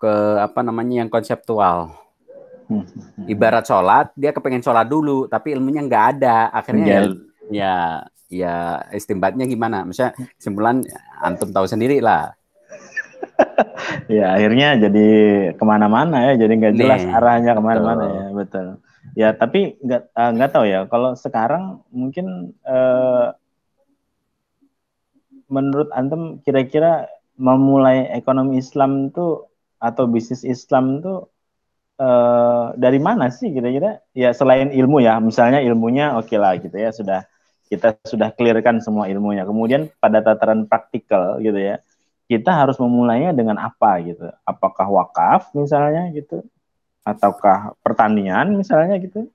ke apa namanya yang konseptual. Hmm. Ibarat sholat, dia kepengen sholat dulu, tapi ilmunya nggak ada. Akhirnya ya, ya ya istimbatnya gimana? Misalnya kesimpulan antum tahu sendiri lah ya akhirnya jadi ke mana-mana ya jadi nggak jelas Nih, arahnya ke mana-mana ya betul. Ya tapi nggak uh, nggak tahu ya kalau sekarang mungkin uh, menurut antum kira-kira memulai ekonomi Islam itu atau bisnis Islam itu uh, dari mana sih kira-kira? Ya selain ilmu ya misalnya ilmunya oke okay lah gitu ya sudah kita sudah clearkan semua ilmunya kemudian pada tataran praktikal gitu ya kita harus memulainya dengan apa gitu? Apakah wakaf misalnya gitu? Ataukah pertanian misalnya gitu?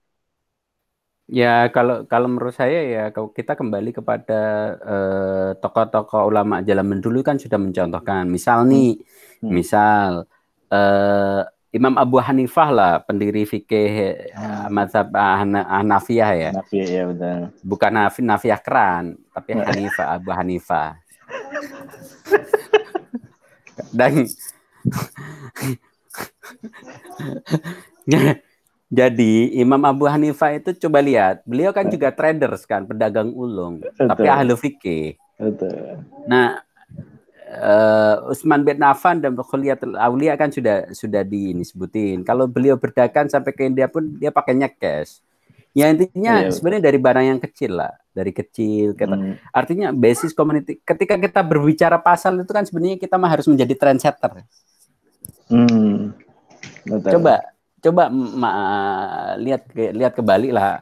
Ya kalau kalau menurut saya ya kalau kita kembali kepada eh, tokoh-tokoh ulama zaman dulu kan sudah mencontohkan. Misal nih, hmm. misal uh, Imam Abu Hanifah lah pendiri fikih hmm. mazhab Hanafiyah ya. Hanafiyah ya betul. Bukan Hanafiyah keran, tapi Hanifah Abu Hanifah dan jadi Imam Abu Hanifah itu coba lihat, beliau kan juga traders kan, pedagang ulung, Betul. tapi ahli fikih. Nah, uh, Utsman bin Affan dan Khuliyatul Aulia kan sudah sudah disebutin. Kalau beliau berdagang sampai ke India pun dia pakainya cash. Ya intinya iya, sebenarnya dari barang yang kecil lah, dari kecil. Kita, hmm. Artinya basis community. Ketika kita berbicara pasal itu kan sebenarnya kita mah harus menjadi trendsetter. Hmm. Betul. Coba, coba ma, lihat ke, lihat ke Bali lah.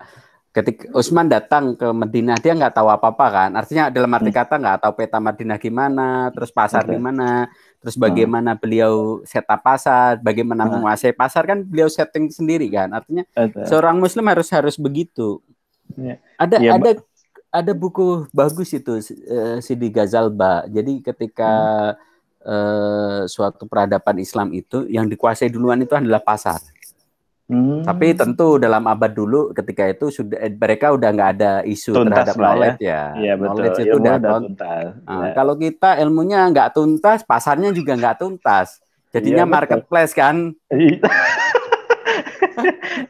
Ketika Usman datang ke Madinah dia nggak tahu apa-apa kan. Artinya dalam arti hmm. kata nggak tahu peta Madinah gimana, terus pasar di mana, terus bagaimana hmm. beliau setup pasar, bagaimana hmm. menguasai pasar kan beliau setting sendiri kan. Artinya Betul. seorang muslim harus harus begitu. Ya. Ada ya, ada ada buku bagus itu uh, Sidi Ghazalba. Jadi ketika hmm. uh, suatu peradaban Islam itu yang dikuasai duluan itu adalah pasar. Hmm. Tapi tentu dalam abad dulu ketika itu sudah eh, mereka udah nggak ada isu tuntas terhadap ya. knowledge ya. ya. Iya betul. Knowledge itu udah, udah tuntas. Nah, ya. Kalau kita ilmunya nggak tuntas, pasarnya juga nggak tuntas. Jadinya ya, marketplace kan.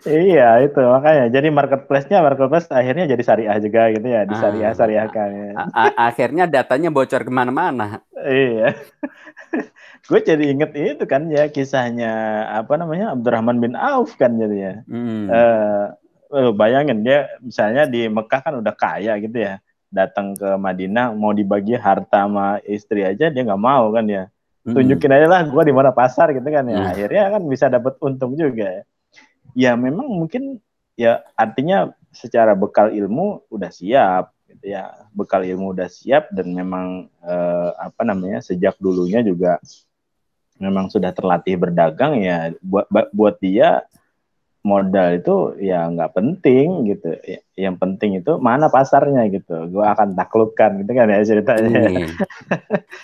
Iya. itu makanya jadi marketplace-nya marketplace akhirnya jadi syariah juga gitu ya di syariah ah. syariahkan ya. akhirnya datanya bocor ke mana-mana iya gue jadi inget itu kan ya kisahnya apa namanya Abdurrahman bin Auf kan jadi ya hmm. uh, bayangin dia misalnya di Mekah kan udah kaya gitu ya datang ke Madinah mau dibagi harta sama istri aja dia nggak mau kan ya hmm. tunjukin aja lah gue di mana pasar gitu kan ya hmm. akhirnya kan bisa dapat untung juga ya ya memang mungkin ya artinya secara bekal ilmu udah siap gitu ya bekal ilmu udah siap dan memang eh, apa namanya sejak dulunya juga memang sudah terlatih berdagang ya buat buat dia modal itu ya nggak penting gitu ya, yang penting itu mana pasarnya gitu gue akan taklukkan gitu kan ya ceritanya iya.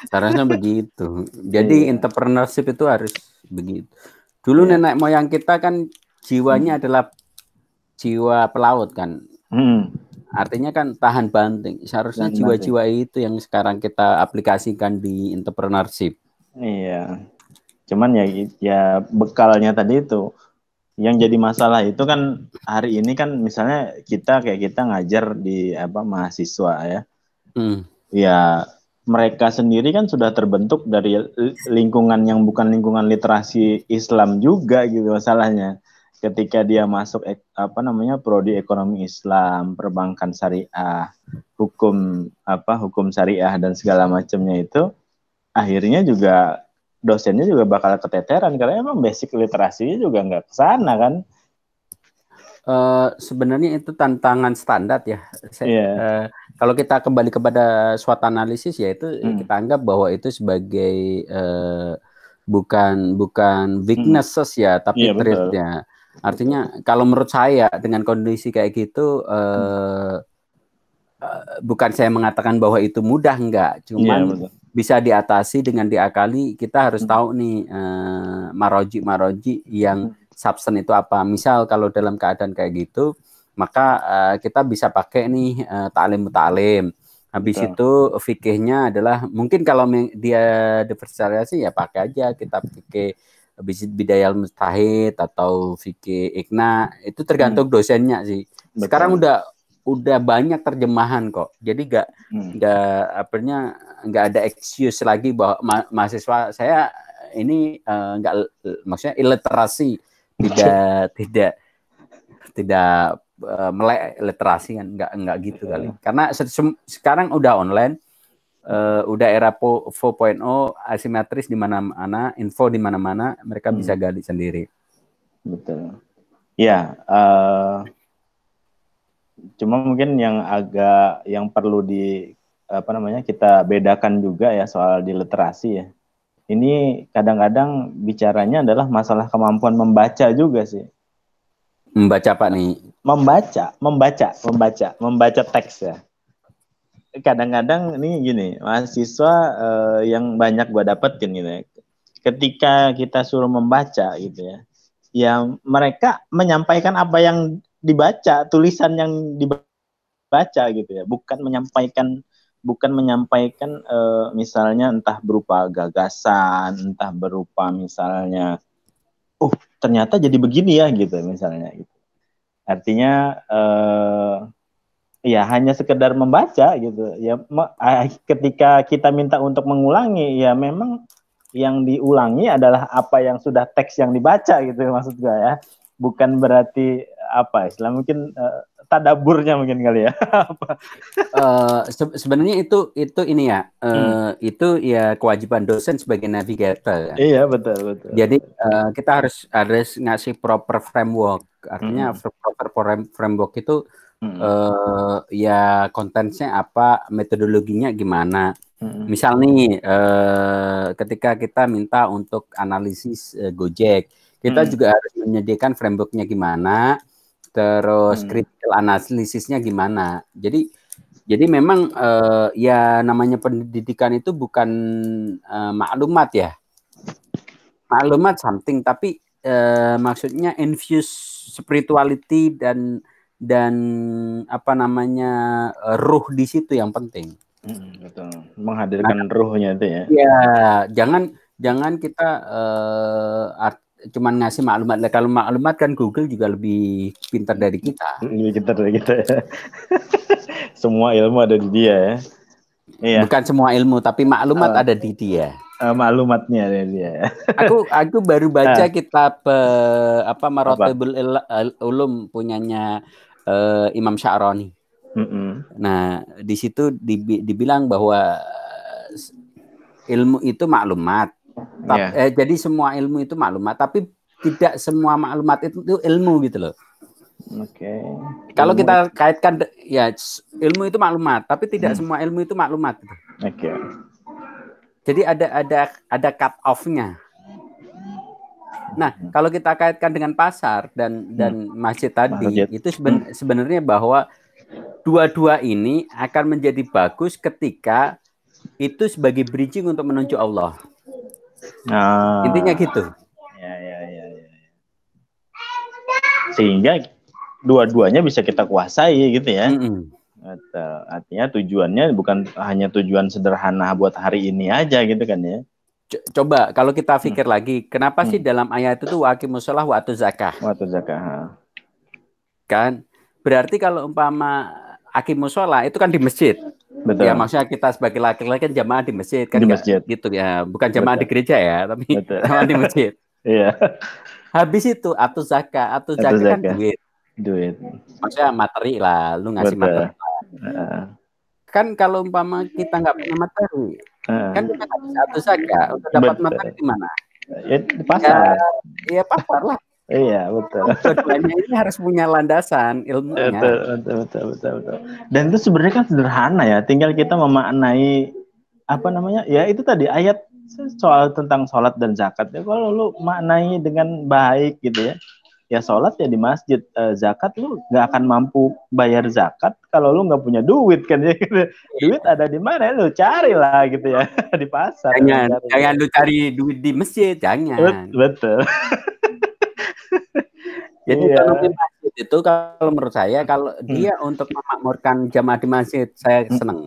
caranya begitu jadi iya. entrepreneurship itu harus begitu dulu iya. nenek moyang kita kan jiwanya hmm. adalah jiwa pelaut kan. Hmm. Artinya kan tahan banting. Seharusnya jiwa-jiwa itu yang sekarang kita aplikasikan di entrepreneurship. Iya. Cuman ya ya bekalnya tadi itu yang jadi masalah itu kan hari ini kan misalnya kita kayak kita ngajar di apa mahasiswa ya. Hmm. Ya mereka sendiri kan sudah terbentuk dari lingkungan yang bukan lingkungan literasi Islam juga gitu masalahnya ketika dia masuk apa namanya prodi ekonomi Islam, perbankan syariah, hukum apa hukum syariah dan segala macamnya itu akhirnya juga dosennya juga bakal keteteran karena emang basic literasinya juga nggak ke sana kan. Uh, sebenarnya itu tantangan standar ya. Saya, yeah. Iya. uh, kalau kita kembali kepada suatu analisis ya itu hmm. kita anggap bahwa itu sebagai uh, bukan bukan weaknesses hmm. ya tapi yeah, traitnya. Artinya kalau menurut saya dengan kondisi kayak gitu eh, uh, bukan saya mengatakan bahwa itu mudah enggak, cuman yeah, bisa diatasi dengan diakali. Kita harus hmm. tahu nih uh, maroji maroji yang hmm. substance itu apa. Misal kalau dalam keadaan kayak gitu, maka uh, kita bisa pakai nih uh, ta'lim ta'lim. Habis Betul. itu fikihnya adalah mungkin kalau dia diversialisasi ya pakai aja kita fikih bidayal mustahid atau fikih ikna itu tergantung hmm. dosennya sih. Betul. Sekarang udah udah banyak terjemahan kok. Jadi gak hmm. gak apanya nggak ada excuse lagi bahwa ma mahasiswa saya ini uh, nggak maksudnya iliterasi tidak tidak tidak uh, melek literasi kan nggak nggak gitu kali. Karena sekarang udah online uh, udah era 4.0 asimetris di mana-mana, info di mana-mana, mereka hmm. bisa gali sendiri. Betul. Ya, uh, cuma mungkin yang agak yang perlu di apa namanya kita bedakan juga ya soal di literasi ya. Ini kadang-kadang bicaranya adalah masalah kemampuan membaca juga sih. Membaca apa nih? Membaca, membaca, membaca, membaca teks ya kadang-kadang ini gini mahasiswa uh, yang banyak gue dapetin gitu ya ketika kita suruh membaca gitu ya ya mereka menyampaikan apa yang dibaca tulisan yang dibaca gitu ya bukan menyampaikan bukan menyampaikan uh, misalnya entah berupa gagasan entah berupa misalnya oh ternyata jadi begini ya gitu misalnya gitu. Artinya uh, ya hanya sekedar membaca gitu ya ketika kita minta untuk mengulangi ya memang yang diulangi adalah apa yang sudah teks yang dibaca gitu maksud gue ya bukan berarti apa istilah mungkin uh, tadaburnya mungkin kali ya uh, se sebenarnya itu itu ini ya uh, hmm. itu ya kewajiban dosen sebagai navigator ya. iya betul betul jadi uh, kita harus harus ngasih proper framework artinya hmm. proper framework itu hmm. uh, ya kontennya apa, metodologinya gimana. Hmm. Misal nih uh, ketika kita minta untuk analisis uh, Gojek, kita hmm. juga harus menyediakan frameworknya gimana, terus hmm. critical analisisnya gimana. Jadi jadi memang uh, ya namanya pendidikan itu bukan uh, maklumat ya. Maklumat something tapi uh, maksudnya infuse spirituality dan dan apa namanya uh, ruh di situ yang penting. Hmm, betul. Menghadirkan nah, ruhnya itu ya. Ya, jangan jangan kita uh, art, cuman ngasih maklumat. Kalau maklumat kan Google juga lebih pintar dari kita. Lebih pintar dari kita ya. semua ilmu ada di dia ya. Iya. Bukan semua ilmu, tapi maklumat uh, ada di dia. Uh, maklumatnya ada di dia. aku aku baru baca uh, kitab uh, apa Marotibul Ulum punyanya uh, Imam Sya'roni. Mm -hmm. Nah, di situ dibilang bahwa ilmu itu maklumat. Yeah. Eh, jadi semua ilmu itu maklumat, tapi tidak semua maklumat itu, itu ilmu gitu loh. Oke. Okay. Kalau kita kaitkan ya ilmu itu maklumat, tapi tidak hmm. semua ilmu itu maklumat. Oke. Okay. Jadi ada ada ada cut off-nya. Nah, hmm. kalau kita kaitkan dengan pasar dan hmm. dan masjid tadi, masjid. itu seben, hmm. sebenarnya bahwa dua-dua ini akan menjadi bagus ketika itu sebagai bridging untuk menuju Allah. Ah. Intinya gitu. Ya, ya, ya, ya. Sehingga dua-duanya bisa kita kuasai gitu ya. Mm -hmm. Artinya tujuannya bukan hanya tujuan sederhana buat hari ini aja gitu kan ya. Coba kalau kita pikir hmm. lagi, kenapa hmm. sih dalam ayat itu tuh wakimusolah waktu zakah? Waktu zakah. Kan berarti kalau umpama akimusola itu kan di masjid. Betul. Ya maksudnya kita sebagai laki-laki kan jamaah di masjid kan di masjid. gitu ya, bukan jamaah Betul. di gereja ya, tapi jamaah di masjid. Iya. Habis itu atau zakah, atau zakah kan duit duit maksudnya materi lah lu ngasih Betul. materi uh. kan kalau umpama kita nggak punya materi uh. kan kita nggak bisa satu saja untuk dapat betul. materi di mana ya, di pasar ya, ya pasar lah Iya betul. Keduanya ini harus punya landasan ilmunya. Betul, betul, betul, betul, betul. Dan itu sebenarnya kan sederhana ya. Tinggal kita memaknai apa namanya? Ya itu tadi ayat soal tentang sholat dan zakat. Ya kalau lu maknai dengan baik gitu ya, ya sholat ya di masjid uh, zakat lu nggak akan mampu bayar zakat kalau lu nggak punya duit kan ya gitu. duit ada di mana lu cari lah gitu ya di pasar jangan cari. jangan lu cari duit di masjid jangan betul jadi iya. kalau di masjid itu kalau menurut saya kalau hmm. dia untuk memakmurkan jamaah di masjid saya hmm. senang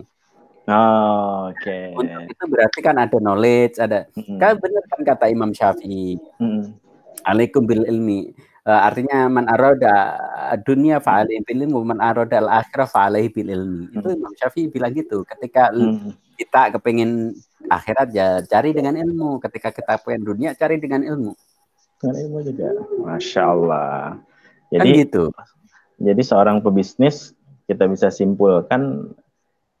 Oh, Oke. Okay. Untuk itu berarti kan ada knowledge, ada. -hmm. Kan benar kan kata Imam Syafi'i. -hmm. Alaikum bil ilmi Uh, artinya man aroda dunia fa'alih bil ilmi, man aroda al akhirah bil ilmi. Hmm. Itu Imam Syafi'i bilang gitu. Ketika hmm. kita kepingin akhirat ya cari dengan ilmu. Ketika kita pengen dunia cari dengan ilmu. Dengan ilmu juga. Masya Allah. Kan jadi kan gitu. Jadi seorang pebisnis kita bisa simpulkan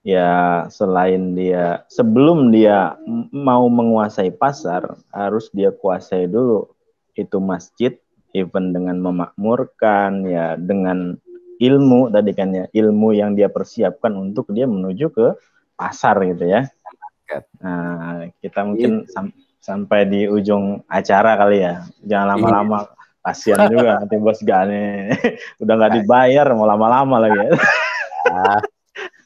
ya selain dia sebelum dia mau menguasai pasar harus dia kuasai dulu itu masjid even dengan memakmurkan ya dengan ilmu tadi kan ya ilmu yang dia persiapkan untuk dia menuju ke pasar gitu ya. Nah, kita mungkin sam sampai di ujung acara kali ya. Jangan lama-lama kasihan juga nanti bos Gane udah nggak dibayar mau lama-lama lagi ya.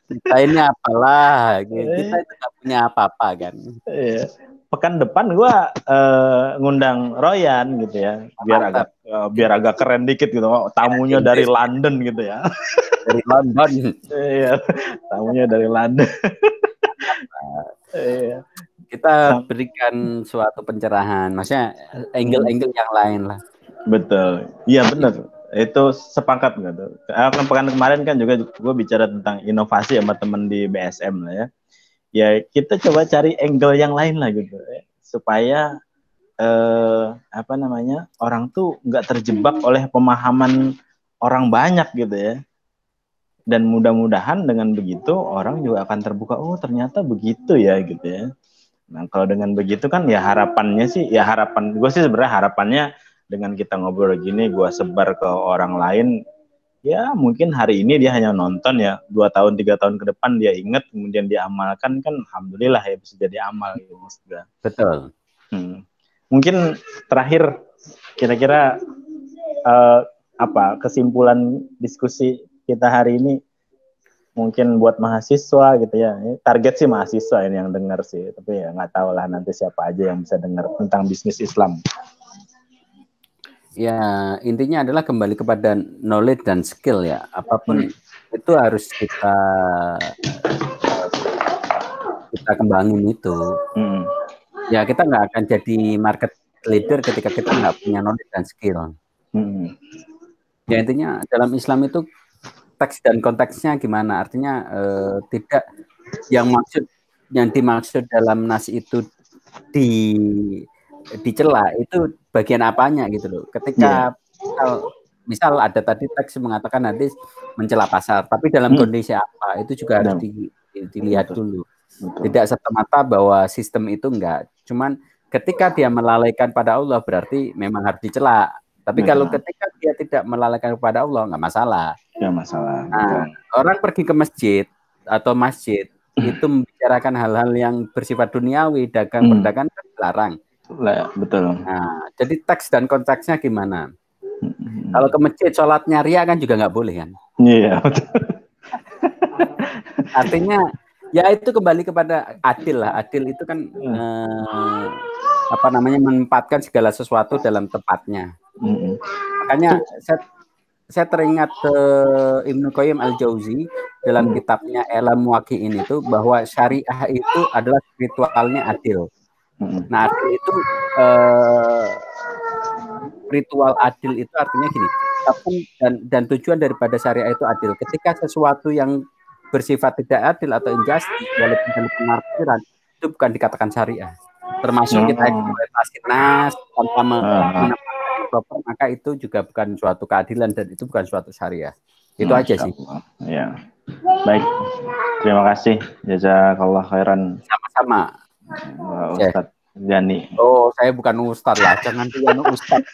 Kita ini apalah kita tidak punya apa-apa kan. Iya pekan depan gue uh, ngundang Royan gitu ya. Biar agak uh, biar agak keren dikit gitu. Oh, tamunya dari London gitu ya. Dari London. Iya. Tamunya dari London. Iya. Kita berikan suatu pencerahan. Maksudnya angle-angle yang lain lah. Betul. Iya benar itu sepakat nggak tuh kan pekan kemarin kan juga gue bicara tentang inovasi sama teman di BSM lah ya ya kita coba cari angle yang lain lah gitu ya. supaya eh, apa namanya orang tuh nggak terjebak oleh pemahaman orang banyak gitu ya. Dan mudah-mudahan dengan begitu orang juga akan terbuka oh ternyata begitu ya gitu ya. Nah kalau dengan begitu kan ya harapannya sih ya harapan gue sih sebenarnya harapannya dengan kita ngobrol gini gue sebar ke orang lain ya mungkin hari ini dia hanya nonton ya. Dua tahun tiga tahun ke depan dia ingat kemudian dia amalkan kan alhamdulillah ya bisa jadi amal gitu maksudnya betul. Hmm. mungkin terakhir kira-kira uh, apa kesimpulan diskusi kita hari ini mungkin buat mahasiswa gitu ya. Target sih mahasiswa ini yang dengar sih tapi ya nggak tahu lah nanti siapa aja yang bisa dengar tentang bisnis Islam ya intinya adalah kembali kepada knowledge dan skill ya. Apa pun hmm. itu harus kita kita kembangin itu. Hmm. Ya kita nggak akan jadi market leader ketika kita nggak punya knowledge dan skill. Hmm. Ya intinya dalam Islam itu teks dan konteksnya gimana? Artinya eh, tidak yang maksud yang dimaksud dalam nas itu di dicela itu bagian apanya gitu loh. Ketika yeah. misal, misal ada tadi teks mengatakan hadis mencela pasar, tapi dalam hmm. kondisi apa itu juga harus di, dilihat dulu. Betul. Tidak semata bahwa sistem itu enggak. Cuman ketika dia melalaikan pada Allah berarti memang harus dicela. Tapi Betul. kalau ketika dia tidak melalaikan kepada Allah nggak masalah. Nggak masalah. Nah, orang pergi ke masjid atau masjid itu membicarakan hal-hal yang bersifat duniawi, dagang, hmm. perdagangan kan dilarang. Betul. Nah, jadi teks dan konteksnya gimana? Hmm. Kalau ke masjid sholatnya ria kan juga nggak boleh kan? Iya. Artinya ya itu kembali kepada adil lah. Adil itu kan hmm. eh, apa namanya menempatkan segala sesuatu dalam tempatnya. Hmm. Makanya saya saya teringat uh, Ibnu Qayyim al Jauzi dalam hmm. kitabnya Elam Muwakiin itu bahwa syariah itu adalah ritualnya adil. Hmm. Nah, adil itu uh, ritual adil itu artinya gini, dan dan tujuan daripada syariah itu adil. Ketika sesuatu yang bersifat tidak adil atau injustice walaupun dalam penafsiran itu bukan dikatakan syariah. Termasuk kita eksploitasi nas tanpa proper maka itu juga bukan suatu keadilan dan itu bukan suatu syariah. Itu aja sih. Ya. Baik. Terima kasih. Jazakallah khairan. Sama-sama. Ustadz Jani. Oh, saya bukan ustadz lah. Jangan bilang ustadz.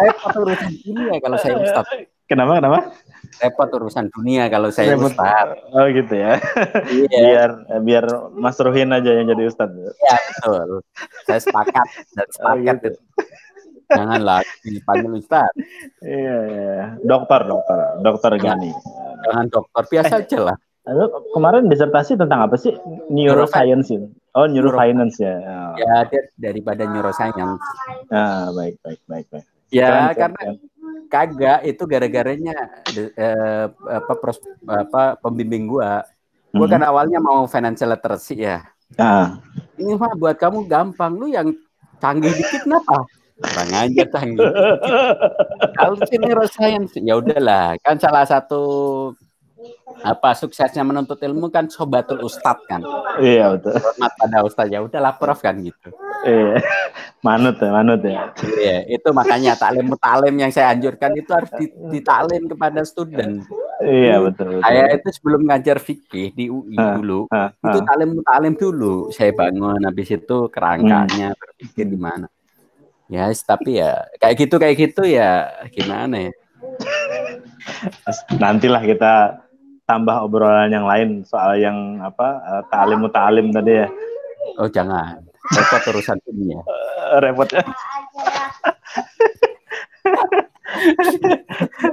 saya patut urusan dunia kalau saya ustadz. Kenapa? Kenapa? Repot urusan dunia kalau saya Repot. ustadz. Oh gitu ya. Iya. biar biar Mas Ruhin aja yang jadi ustadz. Iya betul. Saya sepakat dan oh, sepakat. Oh, gitu. Janganlah dipanggil Ustaz. Iya, iya. Dokter, dokter, dokter Gani. Jangan dokter, biasa aja lah. Kemarin disertasi tentang apa sih? Neuroscience. Oh, neuroscience ya. Oh. Ya, dia daripada neuroscience. Ah, baik, baik, baik, baik. Ya, keren, karena kagak itu gara-garanya eh, apa, pros, apa pembimbing gua. Gua mm -hmm. kan awalnya mau financial literacy ya. Ah. Ini mah buat kamu gampang lu yang canggih dikit kenapa? Kurang aja canggih. Kalau neuroscience ya udahlah, kan salah satu apa suksesnya menuntut ilmu kan sobatul ustad kan? Iya betul. Hormat pada ustad. Ya udahlah prof kan gitu. Iya. Manut ya manut ya. Iya itu makanya taklim mutalim yang saya anjurkan itu harus ditaklim kepada student. Iya betul, betul. saya itu sebelum ngajar fikih di UI ha, dulu ha, ha. itu taklim mutalim dulu. Saya bangun habis itu kerangkanya hmm. berpikir gimana. Ya, yes, tapi ya kayak gitu kayak gitu ya gimana ya? Nantilah kita tambah obrolan yang lain soal yang apa uh, ta'lim muta'alim tadi ya. Oh, jangan. Repot urusan ini ya. repot ya.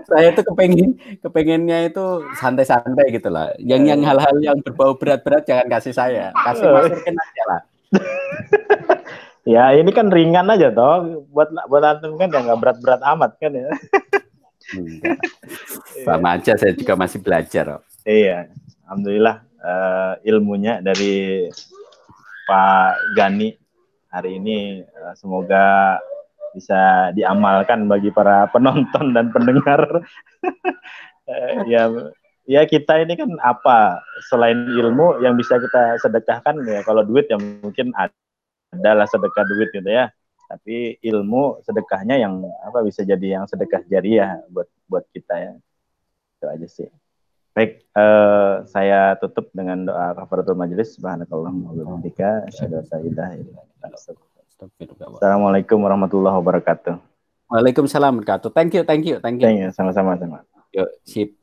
saya tuh kepengen kepengennya itu santai-santai gitu lah. Yang yang hal-hal yang berbau berat-berat jangan kasih saya. Kasih Mas Irken aja lah. Ya ini kan ringan aja toh buat buat antum kan ya nggak berat-berat amat kan ya. Sama aja saya juga masih belajar. Iya, alhamdulillah uh, ilmunya dari Pak Gani hari ini uh, semoga bisa diamalkan bagi para penonton dan pendengar. uh, ya ya kita ini kan apa? Selain ilmu yang bisa kita sedekahkan ya kalau duit yang mungkin ada adalah sedekah duit gitu ya. Tapi ilmu sedekahnya yang apa bisa jadi yang sedekah jariah buat buat kita ya. Itu aja sih baik eh, saya tutup dengan doa kafaratul majelis subhanakallahumma wa bihamdika asyhadu Assalamualaikum warahmatullahi wabarakatuh. Waalaikumsalam warahmatullahi wabarakatuh thank you thank you thank you, thank you sama-sama sama. Yuk sip